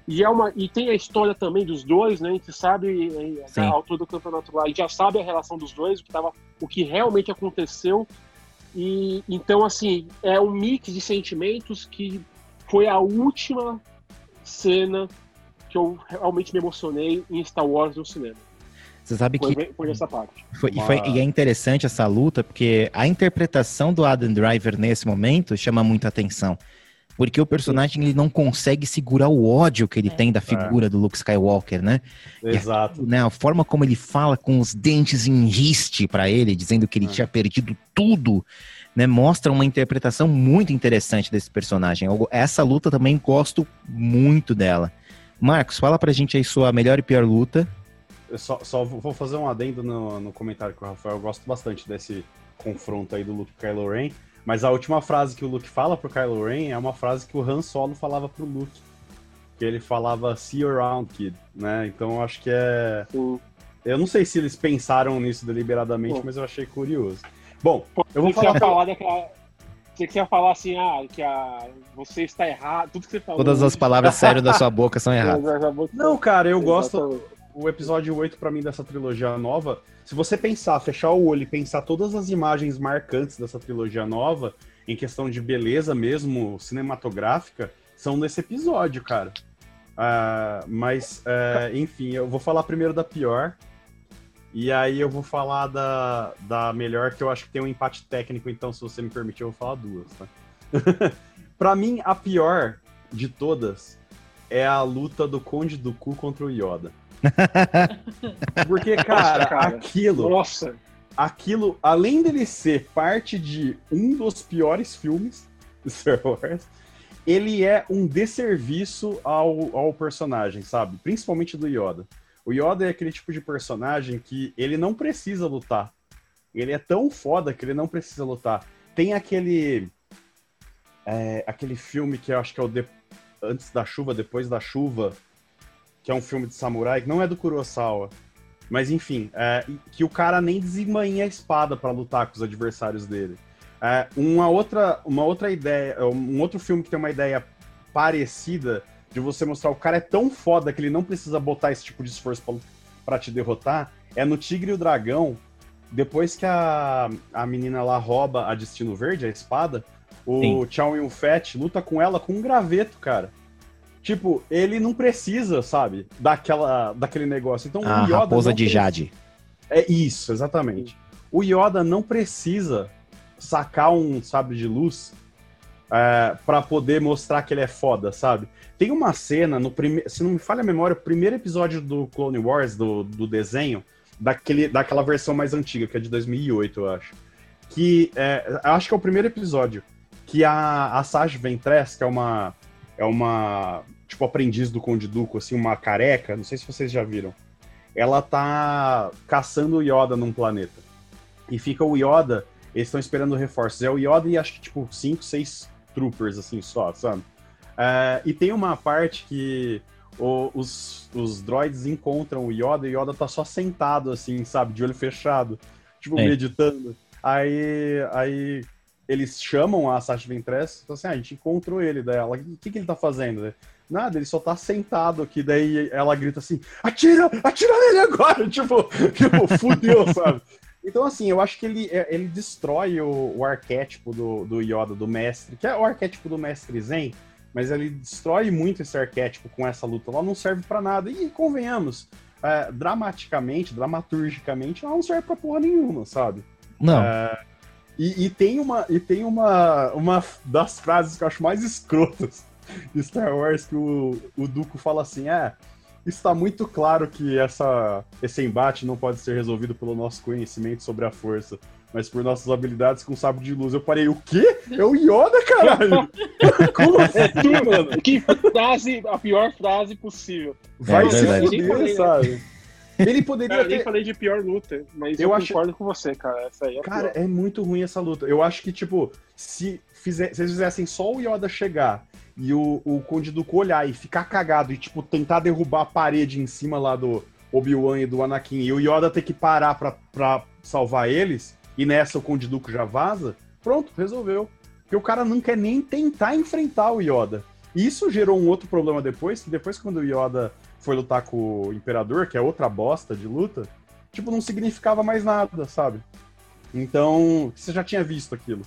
e, é uma, e tem a história também dos dois, né? A gente sabe, a altura do campeonato lá, a gente já sabe a relação dos dois, o que, tava, o que realmente aconteceu, e então, assim, é um mix de sentimentos que foi a última cena que eu realmente me emocionei em Star Wars no cinema. Você sabe foi, que. Foi essa parte. Foi, Uma... e, foi, e, é interessante essa luta, porque a interpretação do Adam Driver nesse momento chama muita atenção. Porque o personagem ele não consegue segurar o ódio que ele é. tem da figura é. do Luke Skywalker, né? Exato. A, né, a forma como ele fala com os dentes em riste para ele, dizendo que ele é. tinha perdido tudo, né? Mostra uma interpretação muito interessante desse personagem. Essa luta também gosto muito dela. Marcos, fala pra gente aí sua melhor e pior luta. Eu só, só vou fazer um adendo no, no comentário com o Rafael. Eu gosto bastante desse confronto aí do Luke e Kylo Ren. Mas a última frase que o Luke fala pro Kylo Ren é uma frase que o Han Solo falava pro Luke. Que ele falava see you around, kid, né? Então eu acho que é. Sim. Eu não sei se eles pensaram nisso deliberadamente, Pô. mas eu achei curioso. Bom, Pô, eu vou falar. falar daquela... Você quer falar assim, ah, que a... você está errado, tudo que você falou. Todas as palavras sérias da sua boca são erradas. Não, cara, eu gosto. O episódio 8, para mim, dessa trilogia nova, se você pensar, fechar o olho e pensar todas as imagens marcantes dessa trilogia nova, em questão de beleza mesmo, cinematográfica, são nesse episódio, cara. Uh, mas, uh, enfim, eu vou falar primeiro da pior. E aí eu vou falar da, da melhor, que eu acho que tem um empate técnico, então, se você me permitir, eu vou falar duas, tá? pra mim, a pior de todas é a luta do Conde do Cu contra o Yoda. Porque, cara, cara, aquilo. Nossa. Aquilo, além dele ser parte de um dos piores filmes de Star Wars, ele é um desserviço ao, ao personagem, sabe? Principalmente do Yoda. O Yoda é aquele tipo de personagem que ele não precisa lutar. Ele é tão foda que ele não precisa lutar. Tem aquele. É, aquele filme que eu acho que é o de... Antes da Chuva, Depois da Chuva, que é um filme de samurai, que não é do Kurosawa. Mas enfim, é, que o cara nem desembanha a espada para lutar com os adversários dele. É, uma, outra, uma outra ideia, um outro filme que tem uma ideia parecida de você mostrar o cara é tão foda que ele não precisa botar esse tipo de esforço para te derrotar, é no Tigre e o Dragão. Depois que a, a menina lá rouba a Destino Verde, a espada, o Chow Yun-Fat luta com ela com um graveto, cara. Tipo, ele não precisa, sabe, daquela, daquele negócio. Então, a o Yoda raposa de precisa... Jade. É isso, exatamente. O Yoda não precisa sacar um sabre de luz é, para poder mostrar que ele é foda, sabe? Tem uma cena no primeiro, se não me falha a memória, o primeiro episódio do Clone Wars, do, do desenho, daquele, daquela versão mais antiga, que é de 2008, eu acho. Que é, acho que é o primeiro episódio, que a, a Sage Ventress, que é uma é uma, tipo, aprendiz do Conde Duco, assim, uma careca, não sei se vocês já viram. Ela tá caçando o Yoda num planeta. E fica o Yoda, eles estão esperando reforços. É o Yoda e acho que, tipo, cinco, seis troopers, assim, só, sabe? É, e tem uma parte que o, os, os droids encontram o Yoda e o Yoda tá só sentado, assim, sabe, de olho fechado, tipo, é. meditando. Aí, aí eles chamam a Sasha Ventress, então assim, ah, a gente encontrou ele dela. O que, que ele tá fazendo? Nada, ele só tá sentado aqui, daí ela grita assim, atira, atira nele agora, tipo, tipo, fudeu, sabe? Então, assim, eu acho que ele, é, ele destrói o, o arquétipo do, do Yoda, do mestre, que é o arquétipo do mestre Zen, mas ele destrói muito esse arquétipo com essa luta. Ela não serve para nada. E convenhamos, é, dramaticamente, dramaturgicamente, ela não serve pra porra nenhuma, sabe? Não. É, e, e, tem, uma, e tem uma, uma das frases que eu acho mais escrotas de Star Wars que o, o Duco fala assim: é. Está muito claro que essa, esse embate não pode ser resolvido pelo nosso conhecimento sobre a força, mas por nossas habilidades com sabre de luz. Eu parei, o quê? É o Yoda, caralho! Como assim, mano? Que frase, a pior frase possível. Vai É ser verdade. fuder, sabe? Ele poderia Cara, eu nem ter. falei de pior luta, mas Eu eu, acho- concordo com você, cara. Essa aí é Cara, pior. é muito ruim essa luta. Eu acho que, tipo, se, fizer, se eles fizessem só o Yoda chegar e o, o Conde olhar e ficar cagado e, tipo, tentar derrubar a parede em cima lá do Obi-Wan e do Anakin e o Yoda ter que parar pra, pra salvar eles, e nessa o Conde Dooku já vaza, pronto, resolveu. Porque o cara não quer nem tentar enfrentar o Yoda. E isso gerou um outro problema depois, que depois quando o Yoda foi lutar com o Imperador, que é outra bosta de luta, tipo, não significava mais nada, sabe? Então, você já tinha visto aquilo.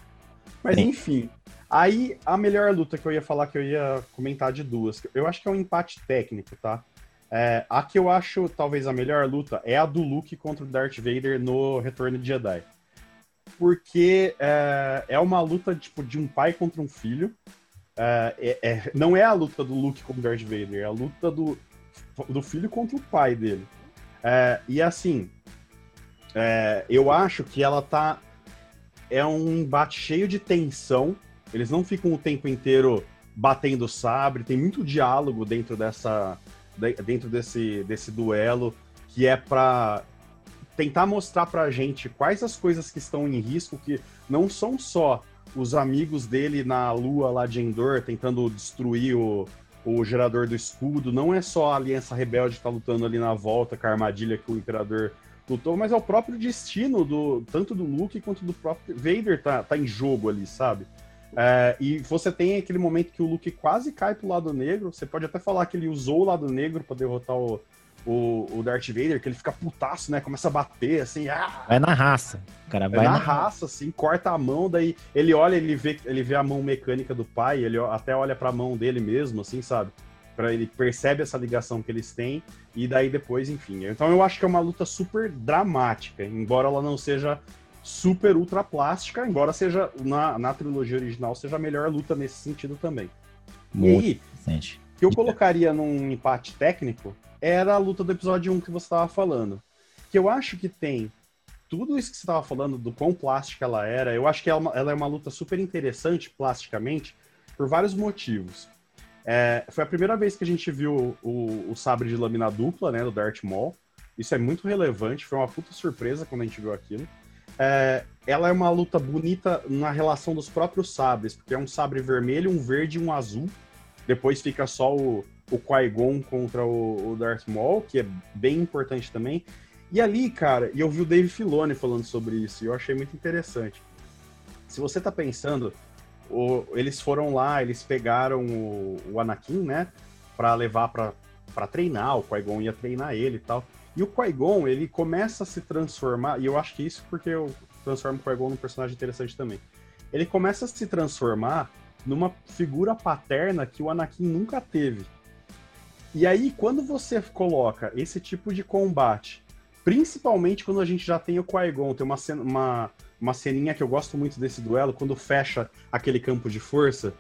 Mas Sim. enfim. Aí, a melhor luta que eu ia falar, que eu ia comentar de duas, eu acho que é um empate técnico, tá? É, a que eu acho talvez a melhor luta é a do Luke contra o Darth Vader no Retorno de Jedi. Porque é, é uma luta tipo, de um pai contra um filho. É, é- é- não é a luta do Luke contra o Darth Vader, é a luta do, do filho contra o pai dele. É, e assim, é, eu acho que ela tá. É um embate cheio de tensão. Eles não ficam o tempo inteiro batendo sabre. Tem muito diálogo dentro dessa. de- dentro desse, desse duelo. Que é pra tentar mostrar pra gente quais as coisas que estão em risco, que não são só os amigos dele na lua lá de Endor tentando destruir o, o gerador do escudo, não é só a Aliança Rebelde que tá lutando ali na volta com a armadilha que o Imperador lutou, mas é o próprio destino do tanto do Luke quanto do próprio Vader tá, tá em jogo ali, sabe? É, e você tem aquele momento que o Luke quase cai pro lado negro. Você pode até falar que ele usou o lado negro pra derrotar o, o, o Darth Vader, que ele fica putaço, né? Começa a bater assim, ah! Vai na raça. O cara Vai vai na na raça, assim, corta a mão, daí ele olha, ele vê, ele vê a mão mecânica do pai, ele até olha pra mão dele mesmo, assim, sabe? Pra ele percebe essa ligação que eles têm, e daí depois, enfim. Então eu acho que é uma luta super dramática, embora ela não seja super ultra plástica, embora seja, na, na trilogia original, seja a melhor luta nesse sentido também. E Muito aí, interessante. o que eu colocaria num empate técnico era a luta do episódio 1 que você estava falando. Que eu acho que tem tudo isso que você estava falando, do quão plástica ela era, eu acho que ela, é uma- ela é uma luta super interessante plasticamente por vários motivos. É, foi a primeira vez que a gente viu o, o sabre de lâmina dupla, né, do Darth Maul. Isso é muito relevante, foi uma puta surpresa quando a gente viu aquilo. É, ela é uma luta bonita na relação dos próprios sabres, porque é um sabre vermelho, um verde e um azul. Depois fica só o, o Qui-Gon contra o, o Darth Maul, que é bem importante também. E ali, cara, e eu vi o Dave Filoni falando sobre isso, e eu achei muito interessante. Se você tá pensando, o- eles foram lá, eles pegaram o, o Anakin, né, pra levar pra treinar, o Qui-Gon ia treinar ele e tal. E o Qui-Gon, ele começa a se transformar, e eu acho que isso porque eu transformo o Qui-Gon num personagem interessante também. Ele começa a se transformar numa figura paterna que o Anakin nunca teve. E aí, quando você coloca esse tipo de combate, principalmente quando a gente já tem o Qui-Gon, tem uma, cena- uma, uma ceninha que eu gosto muito desse duelo, quando fecha aquele campo de força,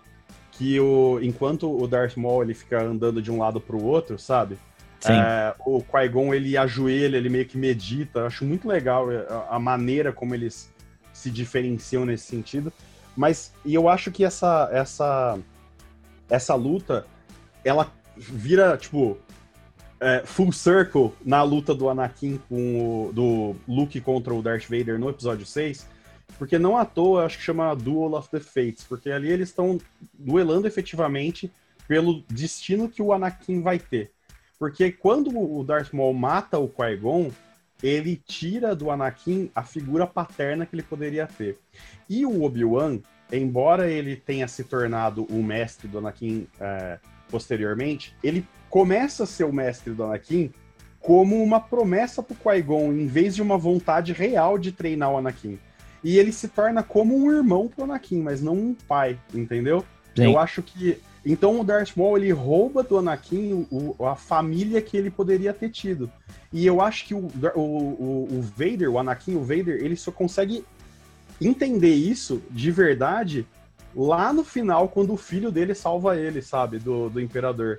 que o, enquanto o Darth Maul ele fica andando de um lado pro outro, sabe? Sim. É, o Qui-Gon ele ajoelha, ele meio que medita. Eu acho muito legal é, a, a maneira como eles se diferenciam nesse sentido. Mas e eu acho que essa essa essa luta ela vira tipo é, full circle na luta do Anakin com o do Luke contra o Darth Vader no episódio 6, porque não à toa acho que chama Duel of the Fates, porque ali eles estão duelando efetivamente pelo destino que o Anakin vai ter. Porque quando o Darth Maul mata o Qui-Gon, ele tira do Anakin a figura paterna que ele poderia ter. E o Obi-Wan, embora ele tenha se tornado o mestre do Anakin é, posteriormente, ele começa a ser o mestre do Anakin como uma promessa pro Qui-Gon, em vez de uma vontade real de treinar o Anakin. E ele se torna como um irmão pro Anakin, mas não um pai, entendeu? Sim. Eu acho que Então o Darth Maul ele rouba do Anakin o, a família que ele poderia ter tido. E eu acho que o, o, o, Vader, o Anakin, o Vader, ele só consegue entender isso de verdade lá no final, quando o filho dele salva ele, sabe? Do, do Imperador.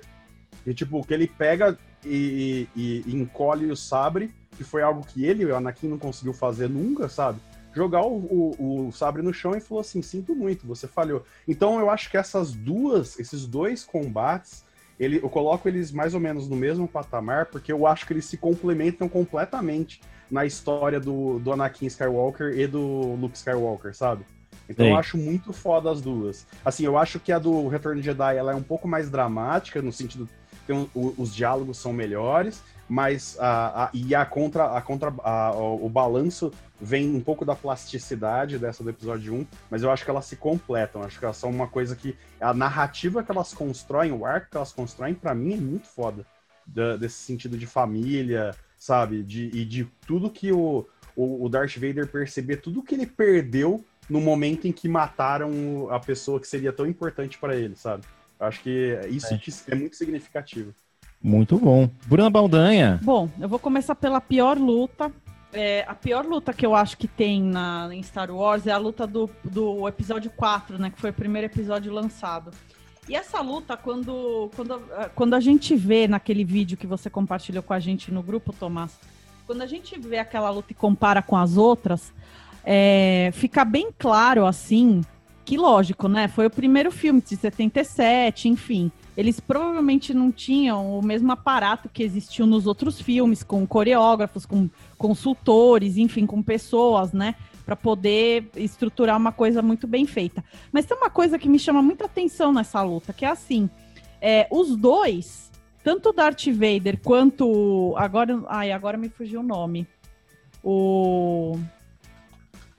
E tipo, que ele pega e, e, e encolhe o sabre, que foi algo que ele, o Anakin, não conseguiu fazer nunca, sabe? jogar o, o, o, sabre no chão e falou assim: sinto muito, você falhou. Então eu acho que essas duas, esses dois combates, ele, eu coloco eles mais ou menos no mesmo patamar, porque eu acho que eles se complementam completamente na história do, do Anakin Skywalker e do Luke Skywalker, sabe? Então Sim. eu acho muito foda as duas. Assim, eu acho que a do Retorno de Jedi ela é um pouco mais dramática, no sentido um, os diálogos são melhores, mas a, a, e a contra, a contra a, o, o balanço vem um pouco da plasticidade dessa do episódio 1, mas eu acho que elas se completam. Acho que elas são uma coisa que. A narrativa que elas constroem, o arco que elas constroem, para mim é muito foda. Da, desse sentido de família, sabe? De, e de tudo que o, o, o Darth Vader perceber, tudo que ele perdeu no momento em que mataram a pessoa que seria tão importante para ele, sabe? Acho que isso é. é muito significativo. Muito bom. Bruna Baldanha. Bom, eu vou começar pela pior luta. É, a pior luta que eu acho que tem na, em Star Wars é a luta do, do episódio 4, né? Que foi o primeiro episódio lançado. E essa luta, quando, quando, quando a gente vê naquele vídeo que você compartilhou com a gente no grupo, Tomás, quando a gente vê aquela luta e compara com as outras, é, fica bem claro, assim, que lógico, né? Foi o primeiro filme de 77, enfim eles provavelmente não tinham o mesmo aparato que existiu nos outros filmes, com coreógrafos, com consultores, enfim, com pessoas, né? Para poder estruturar uma coisa muito bem feita. Mas tem uma coisa que me chama muita atenção nessa luta, que é assim: é, os dois, tanto Darth Vader quanto. Agora, ai, agora me fugiu o nome. O.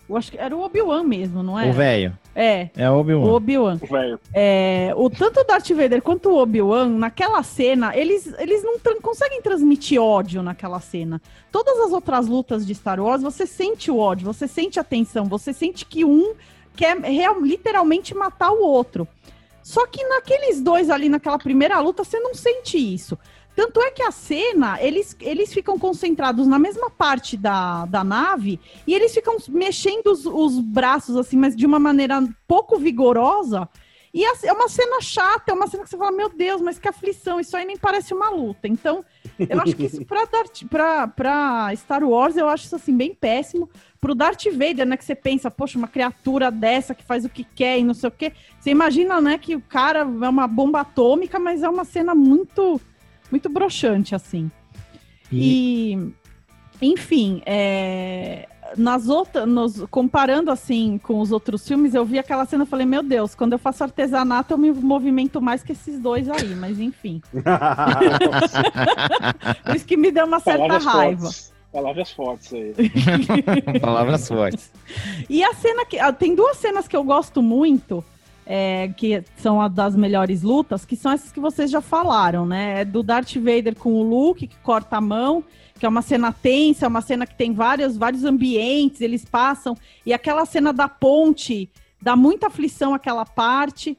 Eu acho que era o Obi-Wan mesmo, não é? O velho. É. É o Obi-Wan. O Obi-Wan. O velho. É, o, tanto o Darth Vader quanto o Obi-Wan, naquela cena, eles, eles não tra conseguem transmitir ódio naquela cena. Todas as outras lutas de Star Wars, você sente o ódio, você sente a tensão, você sente que um quer real, literalmente matar o outro. Só que naqueles dois ali, naquela primeira luta, você não sente isso. Tanto é que a cena, eles, eles ficam concentrados na mesma parte da, da nave e eles ficam mexendo os, os braços, assim, mas de uma maneira pouco vigorosa. E é uma cena chata, é uma cena que você fala, meu Deus, mas que aflição, isso aí nem parece uma luta. Então, eu acho que isso pra, Darth, pra, pra Star Wars, eu acho isso assim, bem péssimo. Pro Darth Vader, né, que você pensa, poxa, uma criatura dessa que faz o que quer e não sei o quê. Você imagina, né, que o cara é uma bomba atômica, mas é uma cena muito muito broxante, assim. E, e enfim, é, nas outras, nos, comparando assim com os outros filmes, eu vi aquela cena e falei, meu Deus, quando eu faço artesanato eu me movimento mais que esses dois aí, mas enfim. Por isso que me deu uma certa Palavras raiva. Fortes. Palavras fortes aí. Palavras fortes. E a cena que. Ah, tem duas cenas que eu gosto muito é, que são a das melhores lutas, que são essas que vocês já falaram, né? É do Darth Vader com o Luke, que corta a mão, que é uma cena tensa, é uma cena que tem vários, vários ambientes, eles passam, e aquela cena da ponte dá muita aflição aquela parte.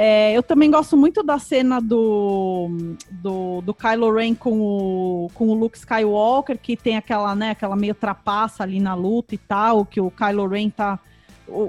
É, eu também gosto muito da cena do, do, do Kylo Ren com o, com o Luke Skywalker, que tem aquela, né, aquela meio trapaça ali na luta e tal, que o Kylo Ren tá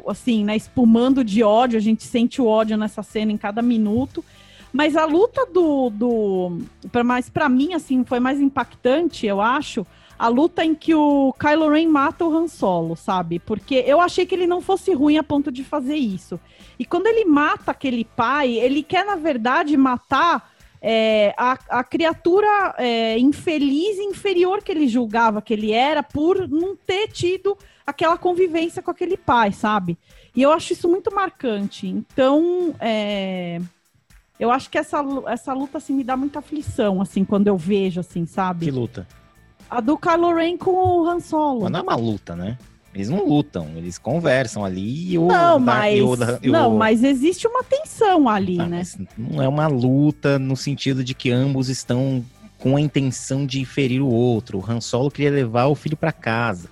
assim, né, espumando de ódio, a gente sente o ódio nessa cena em cada minuto. Mas a luta do. do mas para mim, assim, foi mais impactante, eu acho, a luta em que o Kylo Ren mata o Han Solo, sabe? Porque eu achei que ele não fosse ruim a ponto de fazer isso. E quando ele mata aquele pai, ele quer, na verdade, matar é, a, a, criatura é, infeliz e inferior que ele julgava que ele era por não ter tido aquela convivência com aquele pai, sabe? E eu acho isso muito marcante. Então, é, eu acho que essa, essa luta assim, me dá muita aflição, assim, quando eu vejo, assim, sabe? Que luta? A do Kylo Ren com o Han Solo. Mas não é uma luta, né? Eles não lutam, eles conversam ali e o. Não, mas, não, mas existe uma tensão ali, ah, né? Não é uma luta no sentido de que ambos estão com a intenção de ferir o outro. O Han Solo queria levar o filho para casa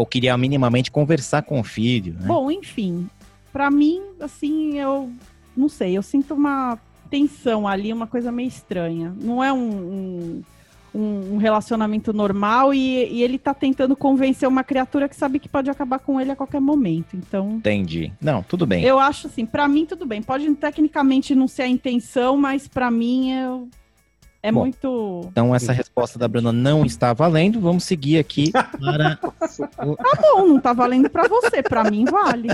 ou queria minimamente conversar com o filho. Né? Bom, enfim, para mim, assim, eu não sei, eu sinto uma tensão ali, uma coisa meio estranha. Não é um, um, um relacionamento normal e, e, ele tá tentando convencer uma criatura que sabe que pode acabar com ele a qualquer momento. Então. Entendi. Não, tudo bem. Eu acho assim, para mim tudo bem. Pode tecnicamente não ser a intenção, mas para mim eu é Bom, muito. Então, essa resposta da Bruna não está valendo. Vamos seguir aqui para. o... Tá bom, não está valendo para você. Para mim, vale.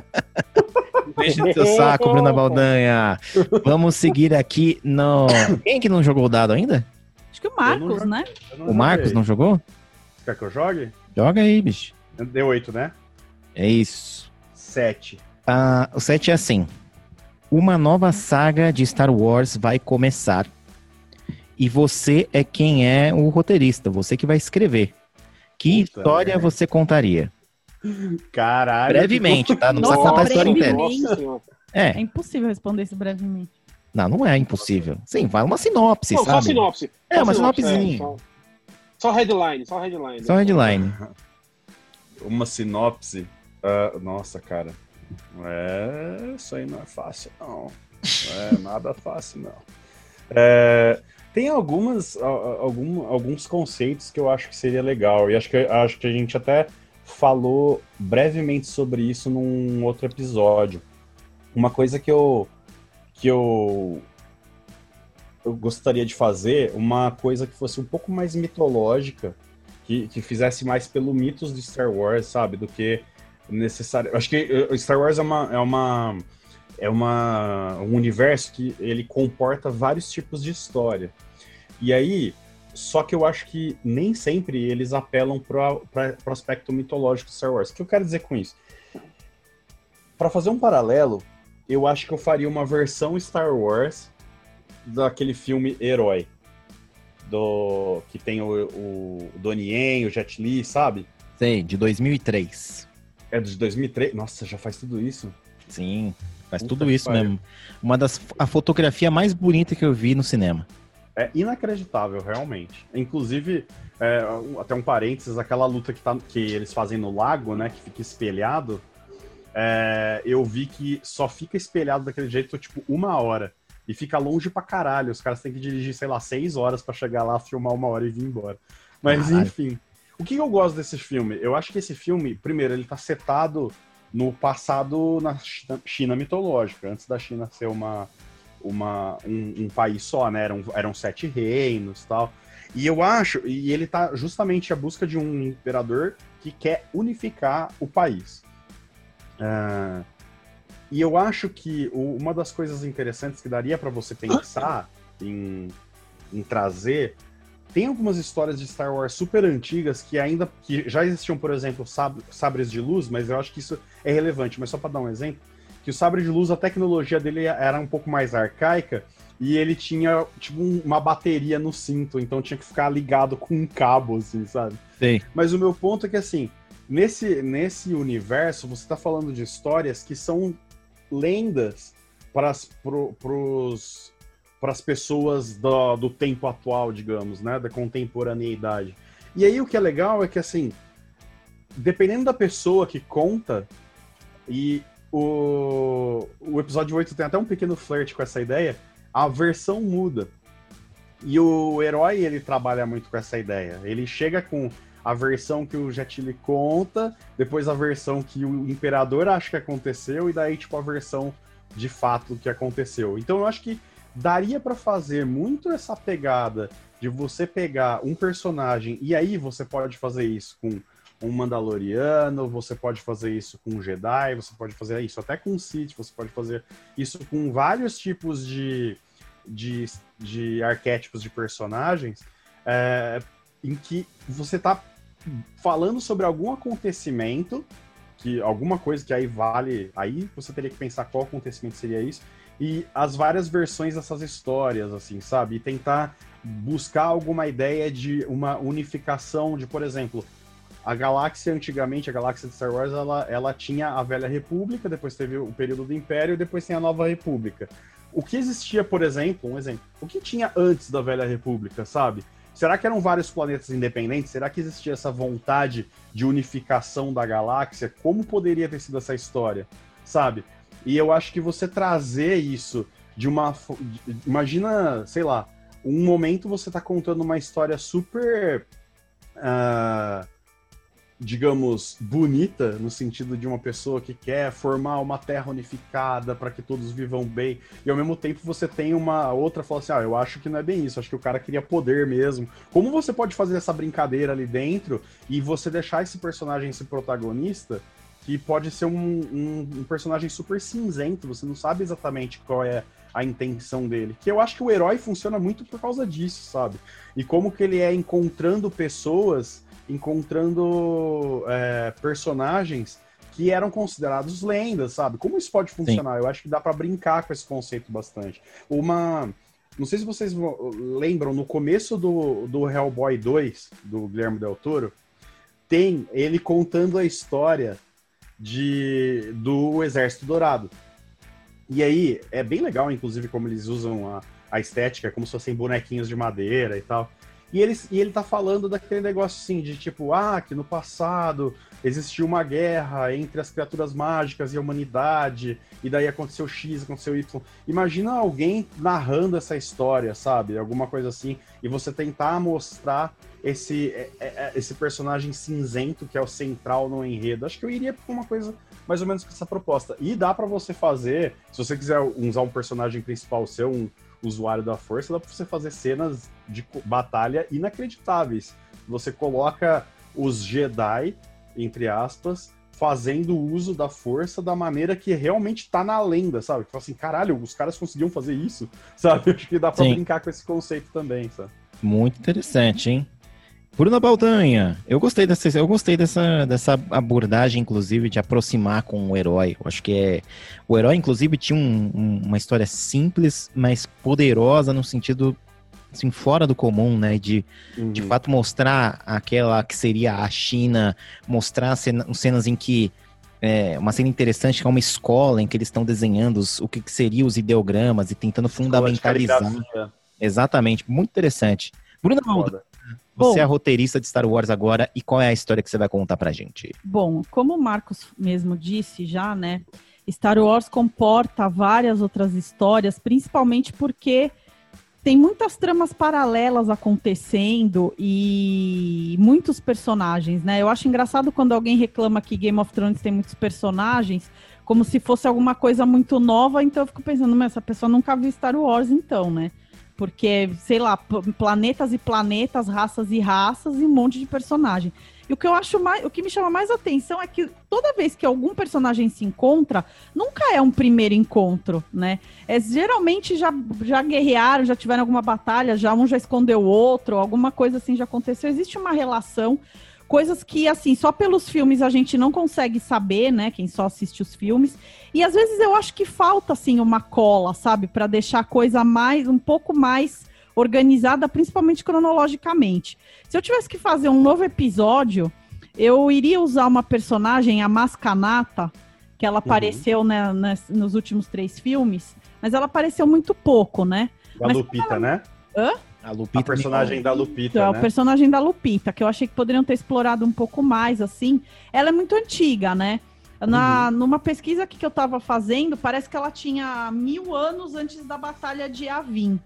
Deixa o seu saco, Bruna Baldanha. Vamos seguir aqui no. Quem que não jogou o dado ainda? Acho que o Marcos, né? O Marcos não jogou? Quer que eu jogue? Joga aí, bicho. Deu oito, né? É isso. Sete. Ah, o sete é assim. Uma nova saga de Star Wars vai começar e você é quem é o roteirista, você que vai escrever. Que Puta história é. você contaria? Caralho. Brevemente, tá? Não precisa contar a história inteira. É. é impossível responder isso brevemente. Não, não é impossível. Sim, vai uma sinopse, não, sabe? Só sinopse. É, uma sinopsezinha. É, só, só, headline, só headline. Só headline. Uma sinopse. Uh, nossa, cara. É, isso aí não é fácil, não. Não é nada fácil, não. É, tem algumas, algum, alguns conceitos que eu acho que seria legal, e acho que, acho que a gente até falou brevemente sobre isso num outro episódio. Uma coisa que eu, que eu, eu gostaria de fazer, uma coisa que fosse um pouco mais mitológica, que, que fizesse mais pelo mitos de Star Wars, sabe, do que necessário. Acho que eh, Star Wars é uma, é uma é uma, um universo que ele comporta vários tipos de história. E aí, só que eu acho que nem sempre eles apelam para o aspecto mitológico de Star Wars. O que eu quero dizer com isso? Para fazer um paralelo, eu acho que eu faria uma versão Star Wars daquele filme Herói. Do, que tem o, o Donnie Yen, o Jet Li, sabe? Sei, de 2003. É de 2003? Nossa, já faz tudo isso? Sim, faz Puta tudo isso mesmo. Uma das a fotografia mais bonita que eu vi no cinema. É inacreditável, realmente. Inclusive, é, até um parênteses, aquela luta que, tá, que eles fazem no lago, né, que fica espelhado, é, eu vi que só fica espelhado daquele jeito, tipo, uma hora. E fica longe pra caralho. Os caras têm que dirigir, sei lá, seis horas para chegar lá, filmar uma hora e vir embora. Mas, caralho. enfim. O que eu gosto desse filme? Eu acho que esse filme, primeiro, ele tá setado no passado na China mitológica, antes da China ser uma, uma, um, um, país só, né? Eram, eram sete reinos tal. E eu acho, e ele tá justamente à busca de um imperador que quer unificar o país. Uh, e eu acho que o, uma das coisas interessantes que daria para você pensar em, em trazer tem algumas histórias de Star Wars super antigas que ainda que já existiam, por exemplo, sab, sabres de luz, mas eu acho que isso é relevante. Mas só para dar um exemplo, que o sabre de luz, a tecnologia dele era um pouco mais arcaica e ele tinha, tipo, uma bateria no cinto, então tinha que ficar ligado com um cabo, assim, sabe? Sim. Mas o meu ponto é que, assim, nesse, nesse universo, você está falando de histórias que são lendas para as pro, pros, pessoas do, do tempo atual, digamos, né? Da contemporaneidade. E aí o que é legal é que, assim, dependendo da pessoa que conta, e o, o episódio 8 tem até um pequeno flirt com essa ideia, a versão muda. E o herói, ele trabalha muito com essa ideia. Ele chega com a versão que o Jet Li conta, depois a versão que o imperador acha que aconteceu, e daí, tipo, a versão de fato que aconteceu. Então eu acho que daria para fazer muito essa pegada de você pegar um personagem, e aí você pode fazer isso com um Mandaloriano, você pode fazer isso com um Jedi, você pode fazer isso até com um Sith, você pode fazer isso com vários tipos de, de, de arquétipos de personagens, é, em que você está falando sobre algum acontecimento, que alguma coisa que aí vale, aí você teria que pensar qual acontecimento seria isso, e as várias versões dessas histórias, assim, sabe? E tentar buscar alguma ideia de uma unificação de, por exemplo, a galáxia, antigamente, a galáxia de Star Wars, ela, ela tinha a Velha República, depois teve o período do Império e depois tem a Nova República. O que existia, por exemplo, um exemplo, o que tinha antes da Velha República, sabe? Será que eram vários planetas independentes? Será que existia essa vontade de unificação da galáxia? Como poderia ter sido essa história, sabe? E eu acho que você trazer isso de uma. imagina, sei lá, um momento você tá contando uma história super. ah, digamos, bonita, no sentido de uma pessoa que quer formar uma terra unificada para que todos vivam bem, e ao mesmo tempo você tem uma outra fala assim: ah, eu acho que não é bem isso, acho que o cara queria poder mesmo. Como você pode fazer essa brincadeira ali dentro e você deixar esse personagem, esse protagonista, que pode ser um, um- um personagem super cinzento, você não sabe exatamente qual é a intenção dele. Que eu acho que o herói funciona muito por causa disso, sabe? E como que ele é encontrando pessoas, encontrando é, personagens que eram considerados lendas, sabe? Como isso pode funcionar? Eu acho que dá pra brincar com esse conceito bastante. Uma. Não sei se vocês vo- lembram, no começo do, do Hellboy 2, do Guilherme Del Toro, tem ele contando a história de do Exército Dourado. E aí, é bem legal, inclusive, como eles usam a, a estética, como se fossem bonequinhos de madeira e tal. E ele, e ele tá falando daquele negócio assim, de tipo, ah, que no passado existiu uma guerra entre as criaturas mágicas e a humanidade, e daí aconteceu X, aconteceu Y. Imagina alguém narrando essa história, sabe? Alguma coisa assim, e você tentar mostrar esse, é, é, esse personagem cinzento que é o central no enredo. Acho que eu iria pra uma coisa mais ou menos com essa proposta. E dá pra você fazer, se você quiser usar um personagem principal seu, um usuário da força, dá pra você fazer cenas de batalha inacreditáveis. Você coloca os Jedi, entre aspas, fazendo uso da força da maneira que realmente tá na lenda, sabe? Que fala assim, caralho, os caras conseguiam fazer isso, sabe? Acho que dá pra Sim. brincar com esse conceito também, sabe? Muito interessante, hein? Bruna Baldanha, eu gostei dessa, eu gostei dessa, dessa abordagem, inclusive, de aproximar com o herói. Eu acho que é. O herói, inclusive, tinha um- um- uma história simples, mas poderosa no sentido assim, fora do comum, né? De, de Uhum. fato mostrar aquela que seria a China, mostrar cena- cenas em que. É, uma cena interessante que é uma escola em que eles estão desenhando os- o que, que seriam os ideogramas e tentando fundamentalizar. Exatamente, muito interessante. Bruna Baldanha. Foda. Você Bom. é a roteirista de Star Wars agora e qual é a história que você vai contar pra gente? Bom, como o Marcos mesmo disse já, né? Star Wars comporta várias outras histórias, principalmente porque tem muitas tramas paralelas acontecendo e muitos personagens, né? Eu acho engraçado quando alguém reclama que Game of Thrones tem muitos personagens, como se fosse alguma coisa muito nova, então eu fico pensando, mas essa pessoa nunca viu Star Wars, então, né? Porque, sei lá, planetas e planetas, raças e raças e um monte de personagem. E o que eu acho mais, o que me chama mais atenção é que toda vez que algum personagem se encontra, nunca é um primeiro encontro, né? É, geralmente já, já guerrearam, já tiveram alguma batalha, já um já escondeu o outro, alguma coisa assim já aconteceu. Existe uma relação, coisas que, assim, só pelos filmes a gente não consegue saber, né? Quem só assiste os filmes. E às vezes eu acho que falta, assim, uma cola, sabe? Para deixar a coisa mais, um pouco mais organizada, principalmente cronologicamente. Se eu tivesse que fazer um novo episódio, eu iria usar uma personagem, a Mascanata, que ela apareceu né, nas- nos últimos três filmes, mas ela apareceu muito pouco, né? Da Mas Lupita, né? A A Lupita personagem da Lupita, Então, é né? o personagem da Lupita, que eu achei que poderiam ter explorado um pouco mais, assim. Ela é muito antiga, né? Na, Numa pesquisa que eu tava fazendo, parece que ela tinha mil anos antes da Batalha de Avin.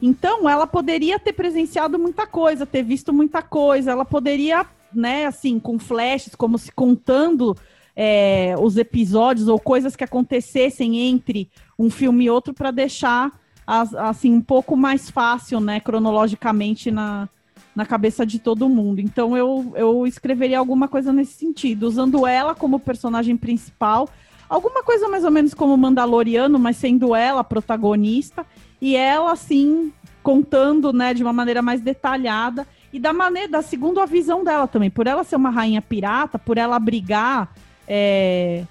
Então, ela poderia ter presenciado muita coisa, ter visto muita coisa. Ela poderia, né, assim, com flashes, como se contando é, os episódios ou coisas que acontecessem entre um filme e outro para deixar assim um pouco mais fácil, né, cronologicamente na, na cabeça de todo mundo. Então eu, eu escreveria alguma coisa nesse sentido, usando ela como personagem principal, alguma coisa mais ou menos como Mandaloriano, mas sendo ela protagonista e ela assim contando, né, de uma maneira mais detalhada e da maneira da segundo a visão dela também, por ela ser uma rainha pirata, por ela brigar é,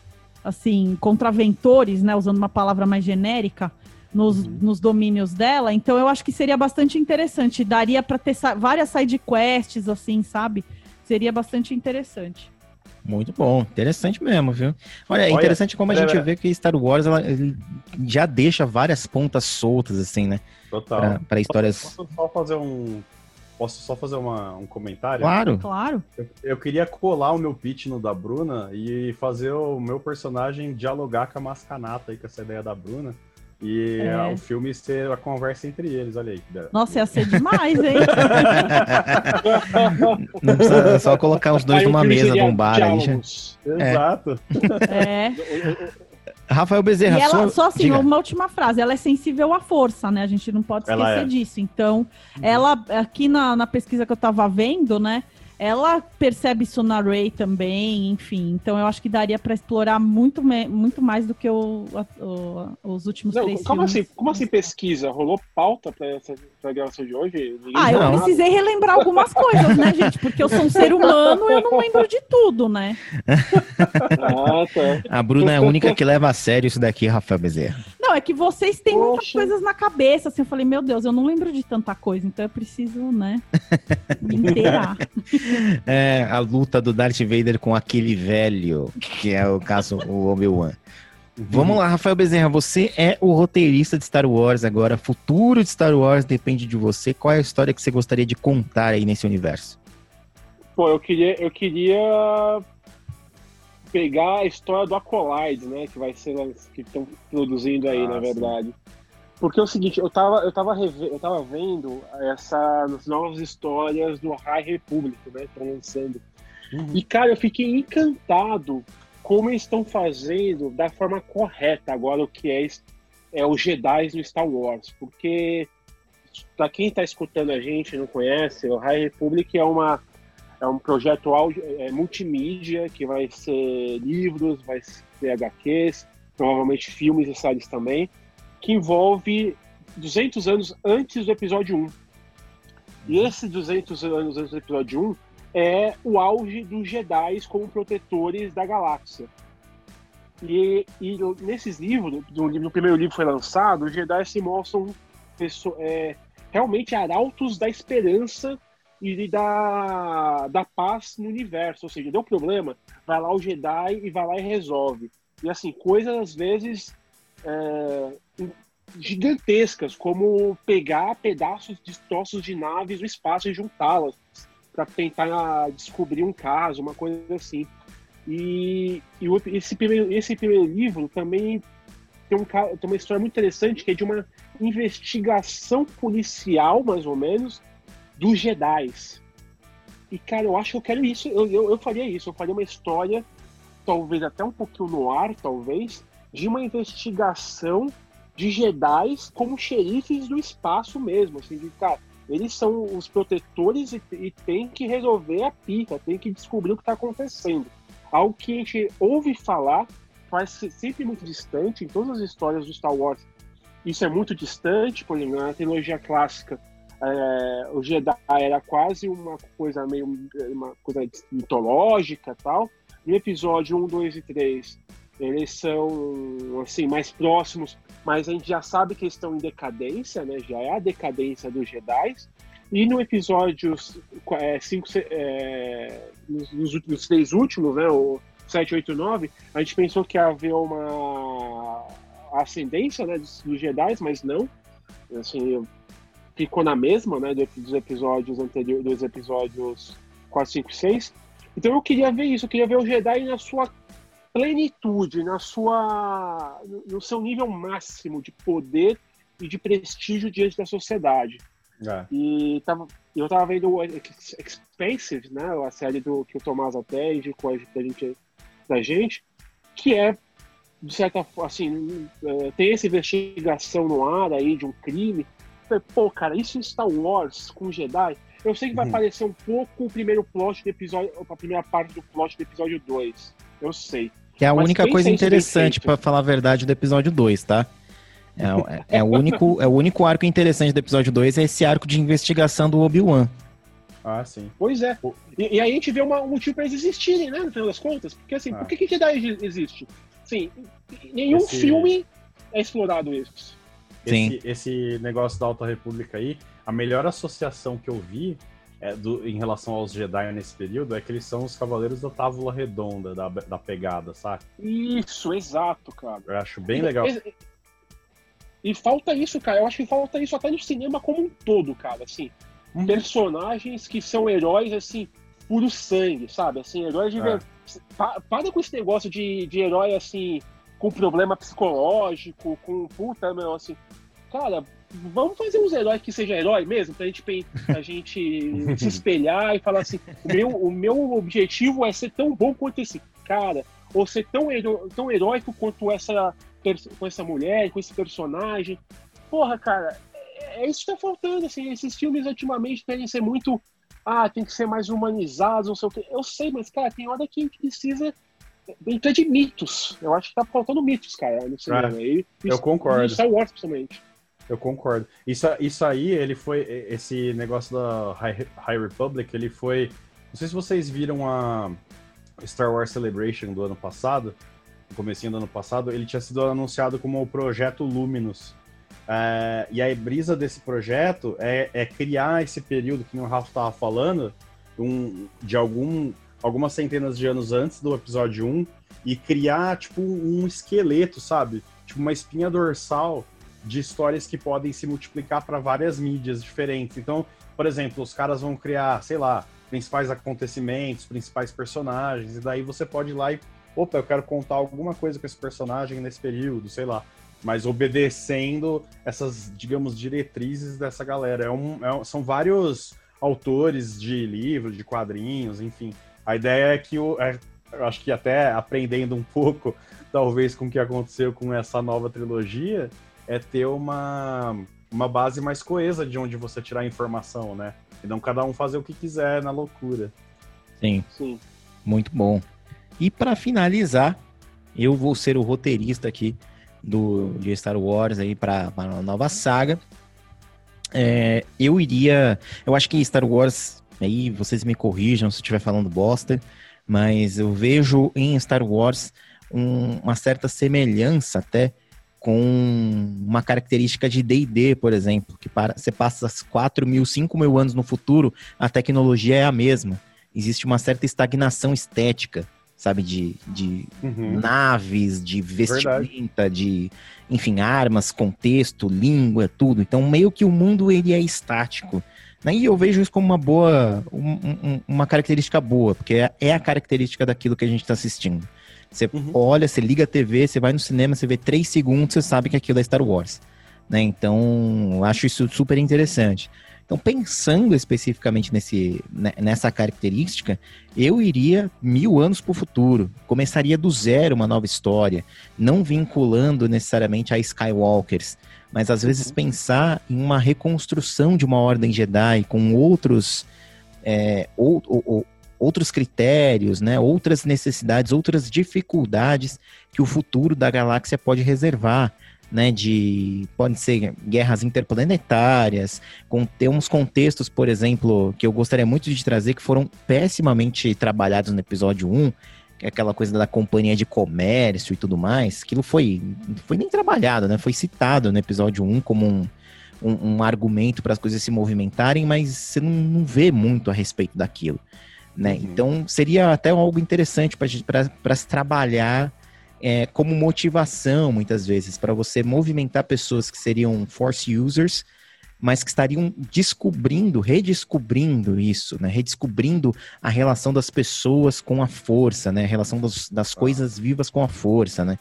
assim contra aventores, né, usando uma palavra mais genérica nos, nos domínios dela. Então eu acho que seria bastante interessante. Daria para ter sa- várias side quests, assim, sabe? Seria bastante interessante. Muito bom, interessante mesmo, viu? Olha, é interessante como a gente vê que Star Wars ela, ele já deixa várias pontas soltas, assim, né? Total. Pra, pra histórias. Posso só fazer um. Posso só fazer uma, um comentário? Claro, Claro. Eu, eu queria colar o meu pitch no da Bruna e fazer o meu personagem dialogar com a Mascanata aí, com essa ideia da Bruna. E É. o filme ser a conversa entre eles, olha aí. Nossa, ia ser demais, hein? Não precisa é só colocar os dois Aí numa mesa bar aí. já- diálogos. Exato. É. Rafael Bezerra, E ela, sua- só assim, diga. uma última frase, ela é sensível à força, né? A gente não pode esquecer é. disso. Então, ela, aqui na, na pesquisa que eu tava vendo, né? Ela percebe isso na Ray também, enfim. Então, eu acho que daria pra explorar muito, muito mais do que o, a- o- os últimos Não, três como filmes. assim, como assim pesquisa? Rolou pauta pra essa pra gravação de hoje? Ninguém Ah, eu nada? precisei relembrar algumas coisas, né, gente? Porque eu sou um ser humano e eu não lembro de tudo, né? Ah, tá. A Bruna é a única que leva a sério isso daqui, Rafael Bezerra. Não, é que vocês têm muitas coisas na cabeça, assim, eu falei, meu Deus, eu não lembro de tanta coisa, então eu preciso, né, me inteirar. É a luta do Darth Vader com aquele velho, que é o caso o Obi-Wan. Vamos lá, Rafael Bezerra, você é o roteirista de Star Wars agora, futuro de Star Wars depende de você. Qual é a história que você gostaria de contar aí nesse universo? Pô, eu queria, eu queria pegar a história do Acolyte, né? Que vai ser que estão produzindo aí, Ah, na sim. verdade. Porque é o seguinte, eu tava, eu tava, eu tava vendo essas novas histórias do High Republic, né? Estão lançando. Uhum. E, cara, eu fiquei encantado como eles estão fazendo da forma correta agora o que é, é os Jedi no Star Wars. Porque, para quem está escutando a gente e não conhece, o High Republic é, uma, é um projeto áudio, é, multimídia que vai ser livros, vai ser HQs, provavelmente filmes e séries também, que envolve 200 anos antes do episódio 1. E esses 200 anos antes do episódio 1 é o auge dos Jedi como protetores da galáxia. E, e nesses livros, no, no primeiro livro foi lançado, os Jedi se mostram é, realmente arautos da esperança e da, da paz no universo. Ou seja, deu problema, vai lá o Jedi e vai lá e resolve. E assim, coisas às vezes é, gigantescas, como pegar pedaços de troços de naves do espaço e juntá-las para tentar descobrir um caso, uma coisa assim. E, e esse, primeiro, esse primeiro livro também tem, um, tem uma história muito interessante que é de uma investigação policial, mais ou menos, dos Jedi. E, cara, eu acho que eu quero isso. Eu, eu, eu faria isso. Eu faria uma história, talvez até um pouquinho no ar, talvez, de uma investigação de Jedi como xerifes do espaço mesmo. Assim, de, cara, eles são os protetores e, e tem que resolver a pica, tem que descobrir o que está acontecendo. Algo que a gente ouve falar, faz se- sempre muito distante em todas as histórias do Star Wars. Isso é muito distante, por exemplo, na trilogia clássica, é, o Jedi era quase uma coisa meio uma coisa mitológica tal. No episódio 1, 2 e 3, eles são assim mais próximos, mas a gente já sabe que estão em decadência, né? Já é a decadência dos Jedi. E no episódio 5, nos, nos últimos três últimos, né? O 7, 8 9, a gente pensou que ia haver uma ascendência né, dos, dos Jedi, mas não. Assim, ficou na mesma, né? do- Dos episódios anteriores, dos episódios 4, 5 e 6. Então eu queria ver isso, eu queria ver o Jedi na sua plenitude, na sua, no seu nível máximo de poder e de prestígio diante da sociedade. É. E tava, eu tava vendo o Ex- Expensive, né? A série do, que o Tomás até indicou pra gente, pra gente, que é, de certa forma, assim, é, tem essa investigação no ar aí de um crime. Falei, Pô, cara, isso em Star Wars com Jedi, eu sei que vai Uhum. parecer um pouco o primeiro plot do episódio, a primeira parte do plot do episódio 2. Eu sei. Que é a Mas única coisa interessante, pra falar a verdade, do episódio 2, tá? É, o- é- é o único, é o único arco interessante do episódio 2, é esse arco de investigação do Obi-Wan. Ah, sim. Pois é. E, e aí a gente vê uma- um motivo pra eles existirem, né? No final das contas. Porque assim, Ah. por que que Jedi existe? Sim, nenhum Esse- filme é explorado isso. Sim. Esse, esse negócio da Alta República aí, a melhor associação que eu vi é, do- em relação aos Jedi nesse período é que eles são os cavaleiros da tábua redonda, da, da pegada, sabe? Isso, exato, cara. Eu acho bem legal. E, e falta isso, cara. Eu acho que falta isso até no cinema como um todo, cara. Assim, Uhum. personagens que são heróis, assim, puro sangue, sabe? Assim, heróis de É. ver. Pa- para com esse negócio de, de herói, assim, com problema psicológico, com puta, meu, assim. Cara, vamos fazer uns heróis que seja herói mesmo, pra gente, pra gente se espelhar e falar assim: o meu, o meu objetivo é ser tão bom quanto esse cara, ou ser tão, heró tão heróico quanto essa, com essa mulher, com esse personagem. Porra, cara, é, é isso que tá faltando, assim, esses filmes ultimamente querem ser muito. Ah, tem que ser mais humanizados, não sei o quê. Eu sei, mas, cara, tem hora que a gente precisa entrar de mitos. Eu acho que tá faltando mitos, cara, no cinema. É, eu concordo. Star Wars, principalmente. Eu concordo. Isso, isso aí, ele foi. Esse negócio da High, High Republic, ele foi. Não sei se vocês viram a Star Wars Celebration do ano passado, no comecinho do ano passado, ele tinha sido anunciado como o projeto Luminous. É, e a brisa desse projeto é, é, criar esse período que o Rafa estava falando, um, de algum, algumas centenas de anos antes do episódio 1, e criar tipo um esqueleto, sabe? Tipo uma espinha dorsal de histórias que podem se multiplicar para várias mídias diferentes. Então, por exemplo, os caras vão criar, sei lá, principais acontecimentos, principais personagens, e daí você pode ir lá e, opa, eu quero contar alguma coisa com esse personagem nesse período, sei lá. Mas obedecendo essas, digamos, diretrizes dessa galera. É um, é são vários autores de livros, de quadrinhos, enfim. A ideia é que eu, é, eu acho que até aprendendo um pouco, talvez, com o que aconteceu com essa nova trilogia, é ter uma, uma base mais coesa de onde você tirar informação, né? E não cada um fazer o que quiser na loucura. Sim. Sim. Muito bom. E para finalizar, eu vou ser o roteirista aqui do de Star Wars aí para uma nova saga. É, eu iria, eu acho que Star Wars aí vocês me corrijam se eu estiver falando bosta, mas eu vejo em Star Wars um, uma certa semelhança até com uma característica de D&D, por exemplo, que para, você passa 4 mil, 5 mil anos no futuro, a tecnologia é a mesma. Existe uma certa estagnação estética, sabe, de, de uhum. naves, de vestimenta, Verdade. de, enfim, armas, contexto, língua, tudo. Então, meio que o mundo ele é estático. Né? E eu vejo isso como uma boa, um, um, uma característica boa, porque é, é a característica daquilo que a gente está assistindo. Você uhum. olha, você liga a TV, você vai no cinema, você vê três segundos, você sabe que aquilo é Star Wars. Né? Então, acho isso super interessante. Então, pensando especificamente nesse, né, nessa característica, eu iria mil anos para o futuro. Começaria do zero uma nova história, não vinculando necessariamente a Skywalkers, mas às vezes pensar em uma reconstrução de uma ordem Jedi com outros, é, ou, ou, outros critérios, né, outras necessidades, outras dificuldades que o futuro da galáxia pode reservar. Né, de podem ser guerras interplanetárias, com ter uns contextos, por exemplo, que eu gostaria muito de trazer que foram pessimamente trabalhados no episódio 1, que é aquela coisa da companhia de comércio e tudo mais, aquilo foi foi nem trabalhado, né? Foi citado no episódio 1 como um, um, um argumento para as coisas se movimentarem, mas você não, não vê muito a respeito daquilo. Né? Uhum. Então seria até algo interessante para se trabalhar é, como motivação, muitas vezes, para você movimentar pessoas que seriam force users, mas que estariam descobrindo, redescobrindo isso, né? redescobrindo a relação das pessoas com a força, né? a relação dos, das ah. coisas vivas com a força. Né?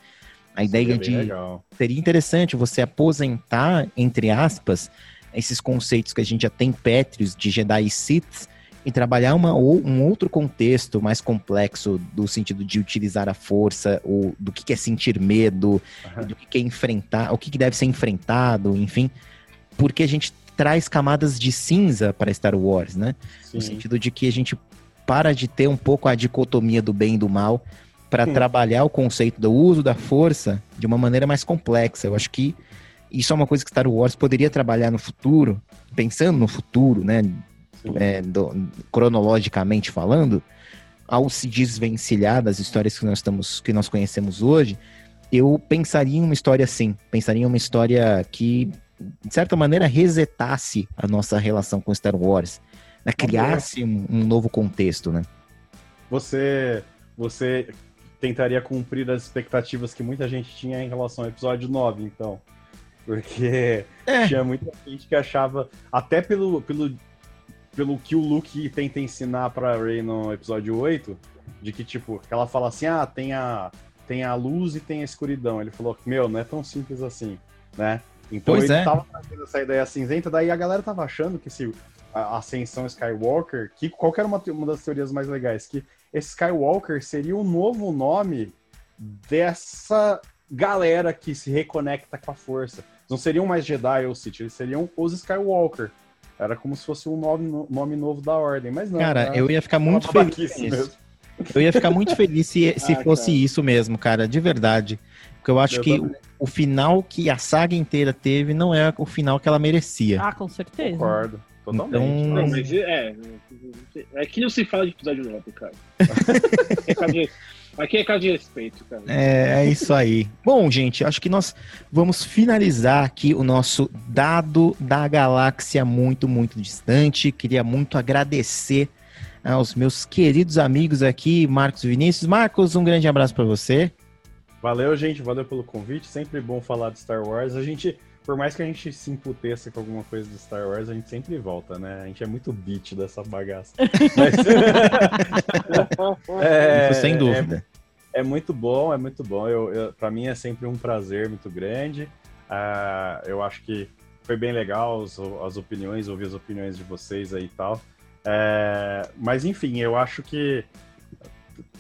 A ideia de. Legal. Seria interessante você aposentar, entre aspas, esses conceitos que a gente já tem pétreos de Jedi e Sith e trabalhar uma, um outro contexto mais complexo do sentido de utilizar a força, ou do que é sentir medo, uhum. do que é enfrentar, o que deve ser enfrentado, enfim, porque a gente traz camadas de cinza para Star Wars, né? Sim. No sentido de que a gente para de ter um pouco a dicotomia do bem e do mal para trabalhar o conceito do uso da força de uma maneira mais complexa. Eu acho que isso é uma coisa que Star Wars poderia trabalhar no futuro, pensando no futuro, né? É, do, cronologicamente falando, ao se desvencilhar das histórias que nós estamos, que nós conhecemos hoje, eu pensaria em uma história assim, pensaria em uma história que de certa maneira resetasse a nossa relação com Star Wars, né? criasse um, um novo contexto, né? Você, você tentaria cumprir as expectativas que muita gente tinha em relação ao episódio 9, então. Porque é. tinha muita gente que achava, até pelo, pelo pelo que o Luke tenta ensinar pra Rey no episódio 8, de que, tipo, ela fala assim, ah, tem a, tem a luz e tem a escuridão. Ele falou, meu, não é tão simples assim, né? Então Pois ele é. tava trazendo essa ideia cinzenta, daí a galera tava achando que se a ascensão Skywalker, que qual que era uma, uma das teorias mais legais, que esse Skywalker seria o novo nome dessa galera que se reconecta com a força. Não seriam mais Jedi ou Sith, eles seriam os Skywalker. Era como se fosse um nome, nome novo da ordem, mas não. Cara, era eu ia ficar muito feliz. mesmo. Eu ia ficar muito feliz se, se Ah, fosse cara. isso mesmo, cara, de verdade. Porque eu acho Eu que o final que a saga inteira teve não é o final que ela merecia. Ah, com certeza. Concordo. Totalmente. Então- Não, mas é. É que não se fala de episódio 9, cara. É caso de- Aqui é caso de respeito, cara. É, é isso aí. Bom, gente, acho que nós vamos finalizar aqui o nosso dado da galáxia muito, muito distante. Queria muito agradecer aos meus queridos amigos aqui, Marcos e Vinícius. Marcos, um grande abraço para você. Valeu, gente. Valeu pelo convite. Sempre bom falar de Star Wars. A gente, por mais que a gente se emputeça com alguma coisa de Star Wars, a gente sempre volta, né? A gente é muito beat dessa bagaça. Mas- É, Isso sem é- dúvida. É, muito bom, é muito bom. Eu, eu, para mim é sempre um prazer muito grande. Ah, eu acho que foi bem legal as, as opiniões, ouvir as opiniões de vocês aí e tal. É, mas enfim, eu acho que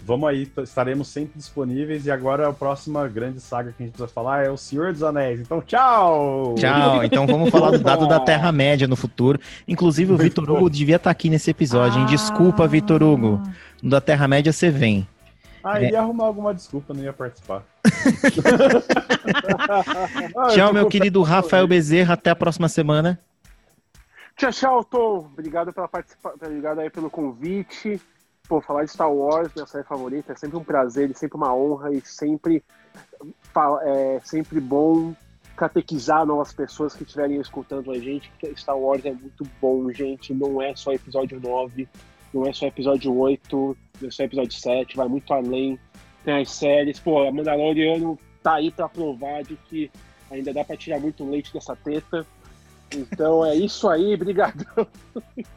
vamos aí, estaremos sempre disponíveis. E agora a próxima grande saga que a gente precisa falar é o Senhor dos Anéis. Então, tchau! Tchau. Então vamos falar do dado da Terra-média no futuro. Inclusive o Vitor. Hugo devia estar aqui nesse episódio, hein? Desculpa, Ah. Vitor Hugo. No da Terra-média você vem. Ah, ia arrumar alguma desculpa, não ia participar. Ah, Tchau, meu querido Rafael Bezerra. Até a próxima semana. Tchau, tchau, Tom. Obrigado pela participação, obrigado aí pelo convite. Pô, falar de Star Wars, minha série favorita, é sempre um prazer, é sempre uma honra e sempre é sempre bom catequizar novas pessoas que estiverem escutando a gente, Star Wars é muito bom, gente. Não é só episódio 9, não é só episódio 8, não é só episódio 7, vai muito além. Tem as séries, pô, a Mandaloriano tá aí pra provar de que ainda dá pra tirar muito leite dessa teta. Então é isso aí, brigadão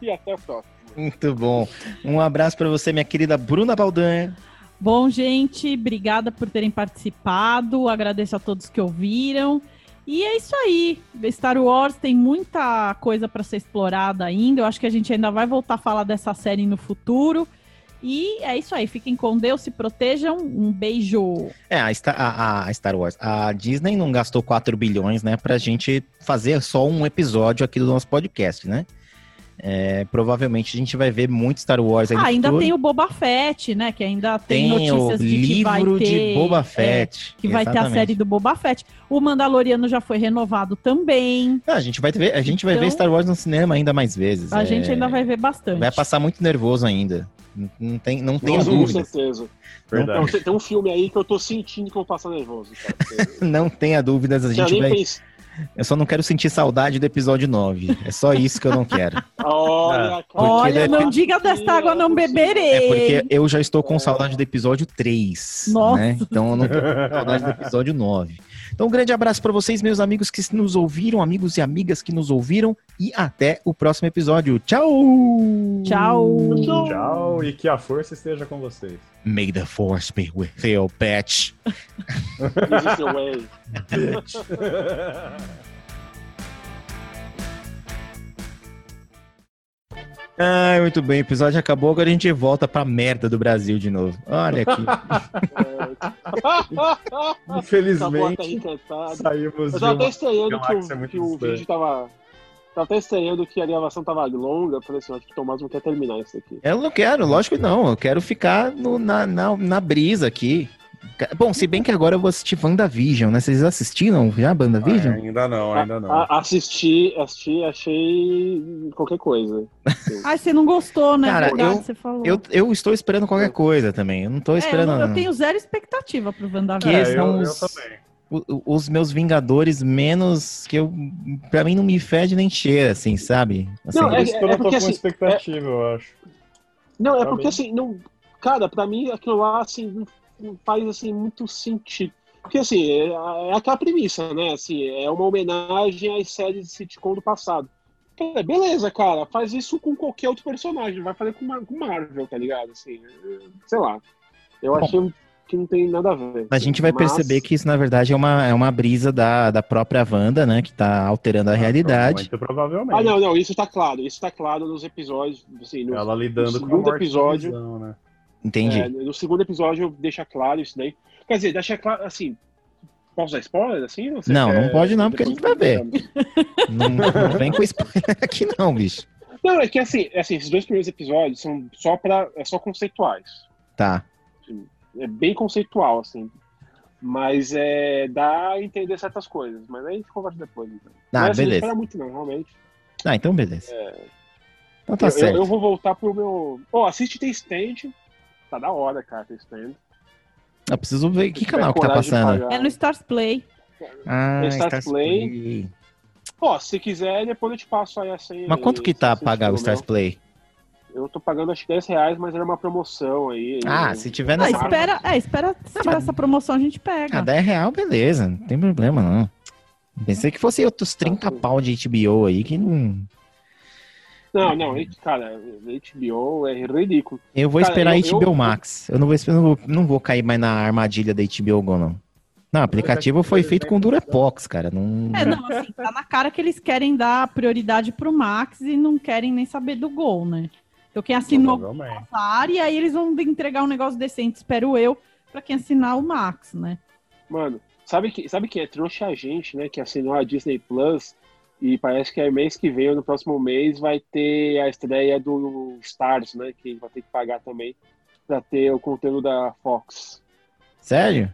e até a próxima. Muito bom. Um abraço para você, minha querida Bruna Baldanha. Bom, gente, obrigada por terem participado. Agradeço a todos que ouviram. E é isso aí. Star Wars tem muita coisa para ser explorada ainda. Eu acho que a gente ainda vai voltar a falar dessa série no futuro. E é isso aí. Fiquem com Deus, se protejam. Um beijo. É, a Star, a- a Star Wars. A Disney não gastou 4 bilhões, né, pra gente fazer só um episódio aqui do nosso podcast, né? É, provavelmente a gente vai ver muito Star Wars aí no Ah, ainda futuro. tem o Boba Fett, né? Que ainda tem, Tem o notícias de que vai livro ter. de Boba é, Fett. que vai ter a exatamente. série do Boba Fett. O Mandaloriano já foi renovado também. Ah, a gente vai ver, a gente vai Então- ver Star Wars no cinema ainda mais vezes. A é, gente ainda vai ver bastante. vai passar muito nervoso ainda. Não- Não tem, não Nossa, com certeza. Verdade. Então, tem um filme aí que eu tô sentindo que eu vou passar nervoso. Cara. Não tenha dúvidas, a gente vai. Eu só não quero sentir saudade do episódio 9. É só isso que eu não quero. Olha, cara. Olha, deve- não diga desta água, não beberei. É porque eu já estou com saudade do episódio 3. Nossa. Né? Então eu não tô com saudade do episódio 9. Então um grande abraço para vocês, meus amigos que nos ouviram, amigos e amigas que nos ouviram. E até o próximo episódio. Tchau! Tchau. Tchau e que a força esteja com vocês. May the force be with you, bitch. This is the way. Ai, muito bem, o episódio acabou, agora a gente volta pra merda do Brasil de novo. Olha aqui. Infelizmente, saímos Eu tava até estranhando que o, que o vídeo tava. Tava até estranhando que a gravação tava longa. Eu falei assim, acho que o Tomás não quer terminar isso aqui. Eu não quero, lógico que não. Eu quero ficar no- na, na, na brisa aqui. Bom, se bem que agora eu vou assistir WandaVision, né? Vocês assistiram já WandaVision? Ah, ainda não, ainda não. A- a- assisti, assisti, achei qualquer coisa. Ai, você não gostou, né? Cara, Verdade, eu- você falou. Eu, eu estou esperando qualquer coisa também. Eu não tô É, eu, esperando. não- eu tenho zero expectativa pro Que WandaVision. É, são eu, eu os- também. o- o- os meus Vingadores menos que eu. Pra mim não me fede nem cheira, assim, sabe? Assim, Não, Por é- isso que eu não tô porque, com assim, expectativa, eu acho. Não, é porque assim, não, cara, pra mim aquilo lá assim faz assim muito sentido. Porque assim, é, é aquela premissa, né? Assim, é uma homenagem às séries de sitcom do passado. É, beleza, cara, faz isso com qualquer outro personagem, vai fazer com, com Marvel, tá ligado? Assim, é, sei lá. Eu Bom. achei que não tem nada a ver. A gente vai Mas- perceber que isso, na verdade, é uma, é uma brisa da, da própria Wanda, né? Que tá alterando a realidade. Muito provavelmente. Ah, não, não, isso tá claro. Isso tá claro nos episódios. Assim, no, Ela lidando no com morte episódio- Visão, né? Entendi. é, no segundo episódio deixa claro isso daí. Quer dizer, deixa claro, assim. Posso dar spoiler, assim? Não, quer- não pode não, porque a gente vai ver. Não, não vem com spoiler aqui, não, bicho. Não, é que assim, é assim, esses dois primeiros episódios são só para é só conceituais. Tá. É bem conceitual, assim. Mas é, dá a entender certas coisas. Mas aí a gente conversa depois. Então. Ah, mas, assim, Não beleza. muito, não, realmente. Ah, então beleza. Então tá eu, eu- certo. eu vou voltar pro meu. Ó, assiste The Stand. Tá da hora, cara, The Stand. Eu preciso ver que canal que tá passando. pagar. É no Stars Play. Ah, no Start Stars Play. Play. Ó, se quiser, depois eu te passo aí a senha. Mas quanto que aí, tá pagar o Stars Play? Eu tô pagando acho que 10 reais, mas era uma promoção aí. Ah, Eu- se tiver Ah, nessa. Marvel. espera, é, espera se tiver essa promoção a gente pega. Ah, 10 real, beleza. Não tem problema, não. Pensei que fosse outros 30 pau de HBO aí que não. Não, não, cara, HBO é ridículo. Eu vou Cara, esperar eu- HBO eu- Max. Eu não vou, não vou, não vou cair mais na armadilha da HBO Go, não. Não, o aplicativo foi feito com Durepox, cara. Não... É, não, assim, tá na cara que eles querem dar prioridade pro Max e não querem nem saber do gol, né? Então quem assinou essa área, e aí eles vão entregar um negócio decente, espero eu, pra quem assinar o Max, né? Mano, sabe que, sabe quem é trouxa a gente, né? Que assinou a Disney Plus e parece que é mês que vem ou no próximo mês vai ter a estreia do Stars, né? Que vai ter que pagar também pra ter o conteúdo da Fox. Sério?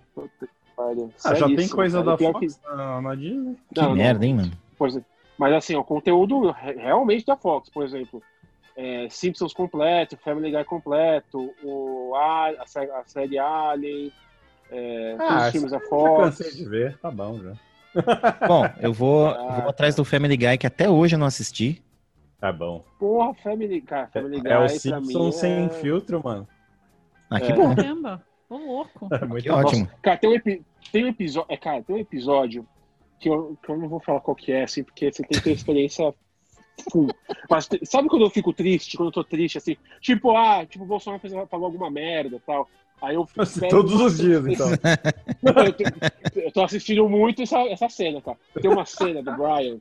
Olha, Ah, já tem coisa cara. da Pior Fox na, na Disney? Que Não, não. merda, hein, mano? Pois é. Mas assim, o conteúdo re- realmente da Fox, por exemplo, é, Simpsons completo, Family Guy completo, o a, a, sé- a série Alien, é, todos os filmes da Ah, já Fox. cansei de ver, tá bom já. Bom, eu vou, Ah, vou atrás do Family Guy, que até hoje eu não assisti. Tá bom. Porra, Family Guy, Family Guy É o Simpson sem é... filtro, mano. Ah, que É. bom. Caramba, ô louco. É muito ótimo. Cara, tem um, epi- tem um episódio, é, cara, tem um episódio que eu, que eu não vou falar qual que é, assim, porque você tem que ter experiência full. Mas sabe quando eu fico triste, quando eu tô triste, assim, tipo, ah, tipo, o Bolsonaro fez, falou alguma merda e tal. Aí eu pego- Todos os dias, então. eu, tô, eu tô assistindo muito essa, essa cena, cara. Tem uma cena do Brian.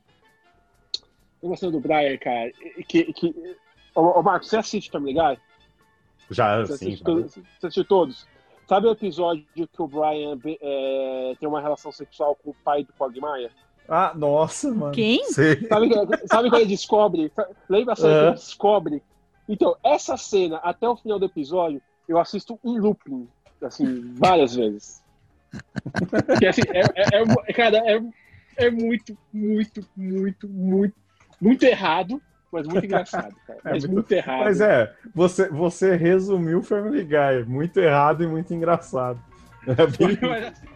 Tem uma cena do Brian, cara, que. que ô, ô, Marcos, você assiste Family Guy? Já, Você, sim. assiste todos, você assistiu todos? Sabe o episódio que o Brian é, tem uma relação sexual com o pai do Quagmire? Ah, nossa, mano. Quem? Sabe, sabe quando ele descobre? Lembra a cena que ele descobre? Então, essa cena, até o final do episódio, eu assisto em looping, assim, várias vezes. Porque, assim, é, é- é- cara, é, é muito, muito, muito, muito, muito errado, mas muito engraçado, cara. É Mas muito- muito, errado. Mas é, você, você resumiu Family Guy. Muito errado e muito engraçado. É bem... Mas, assim,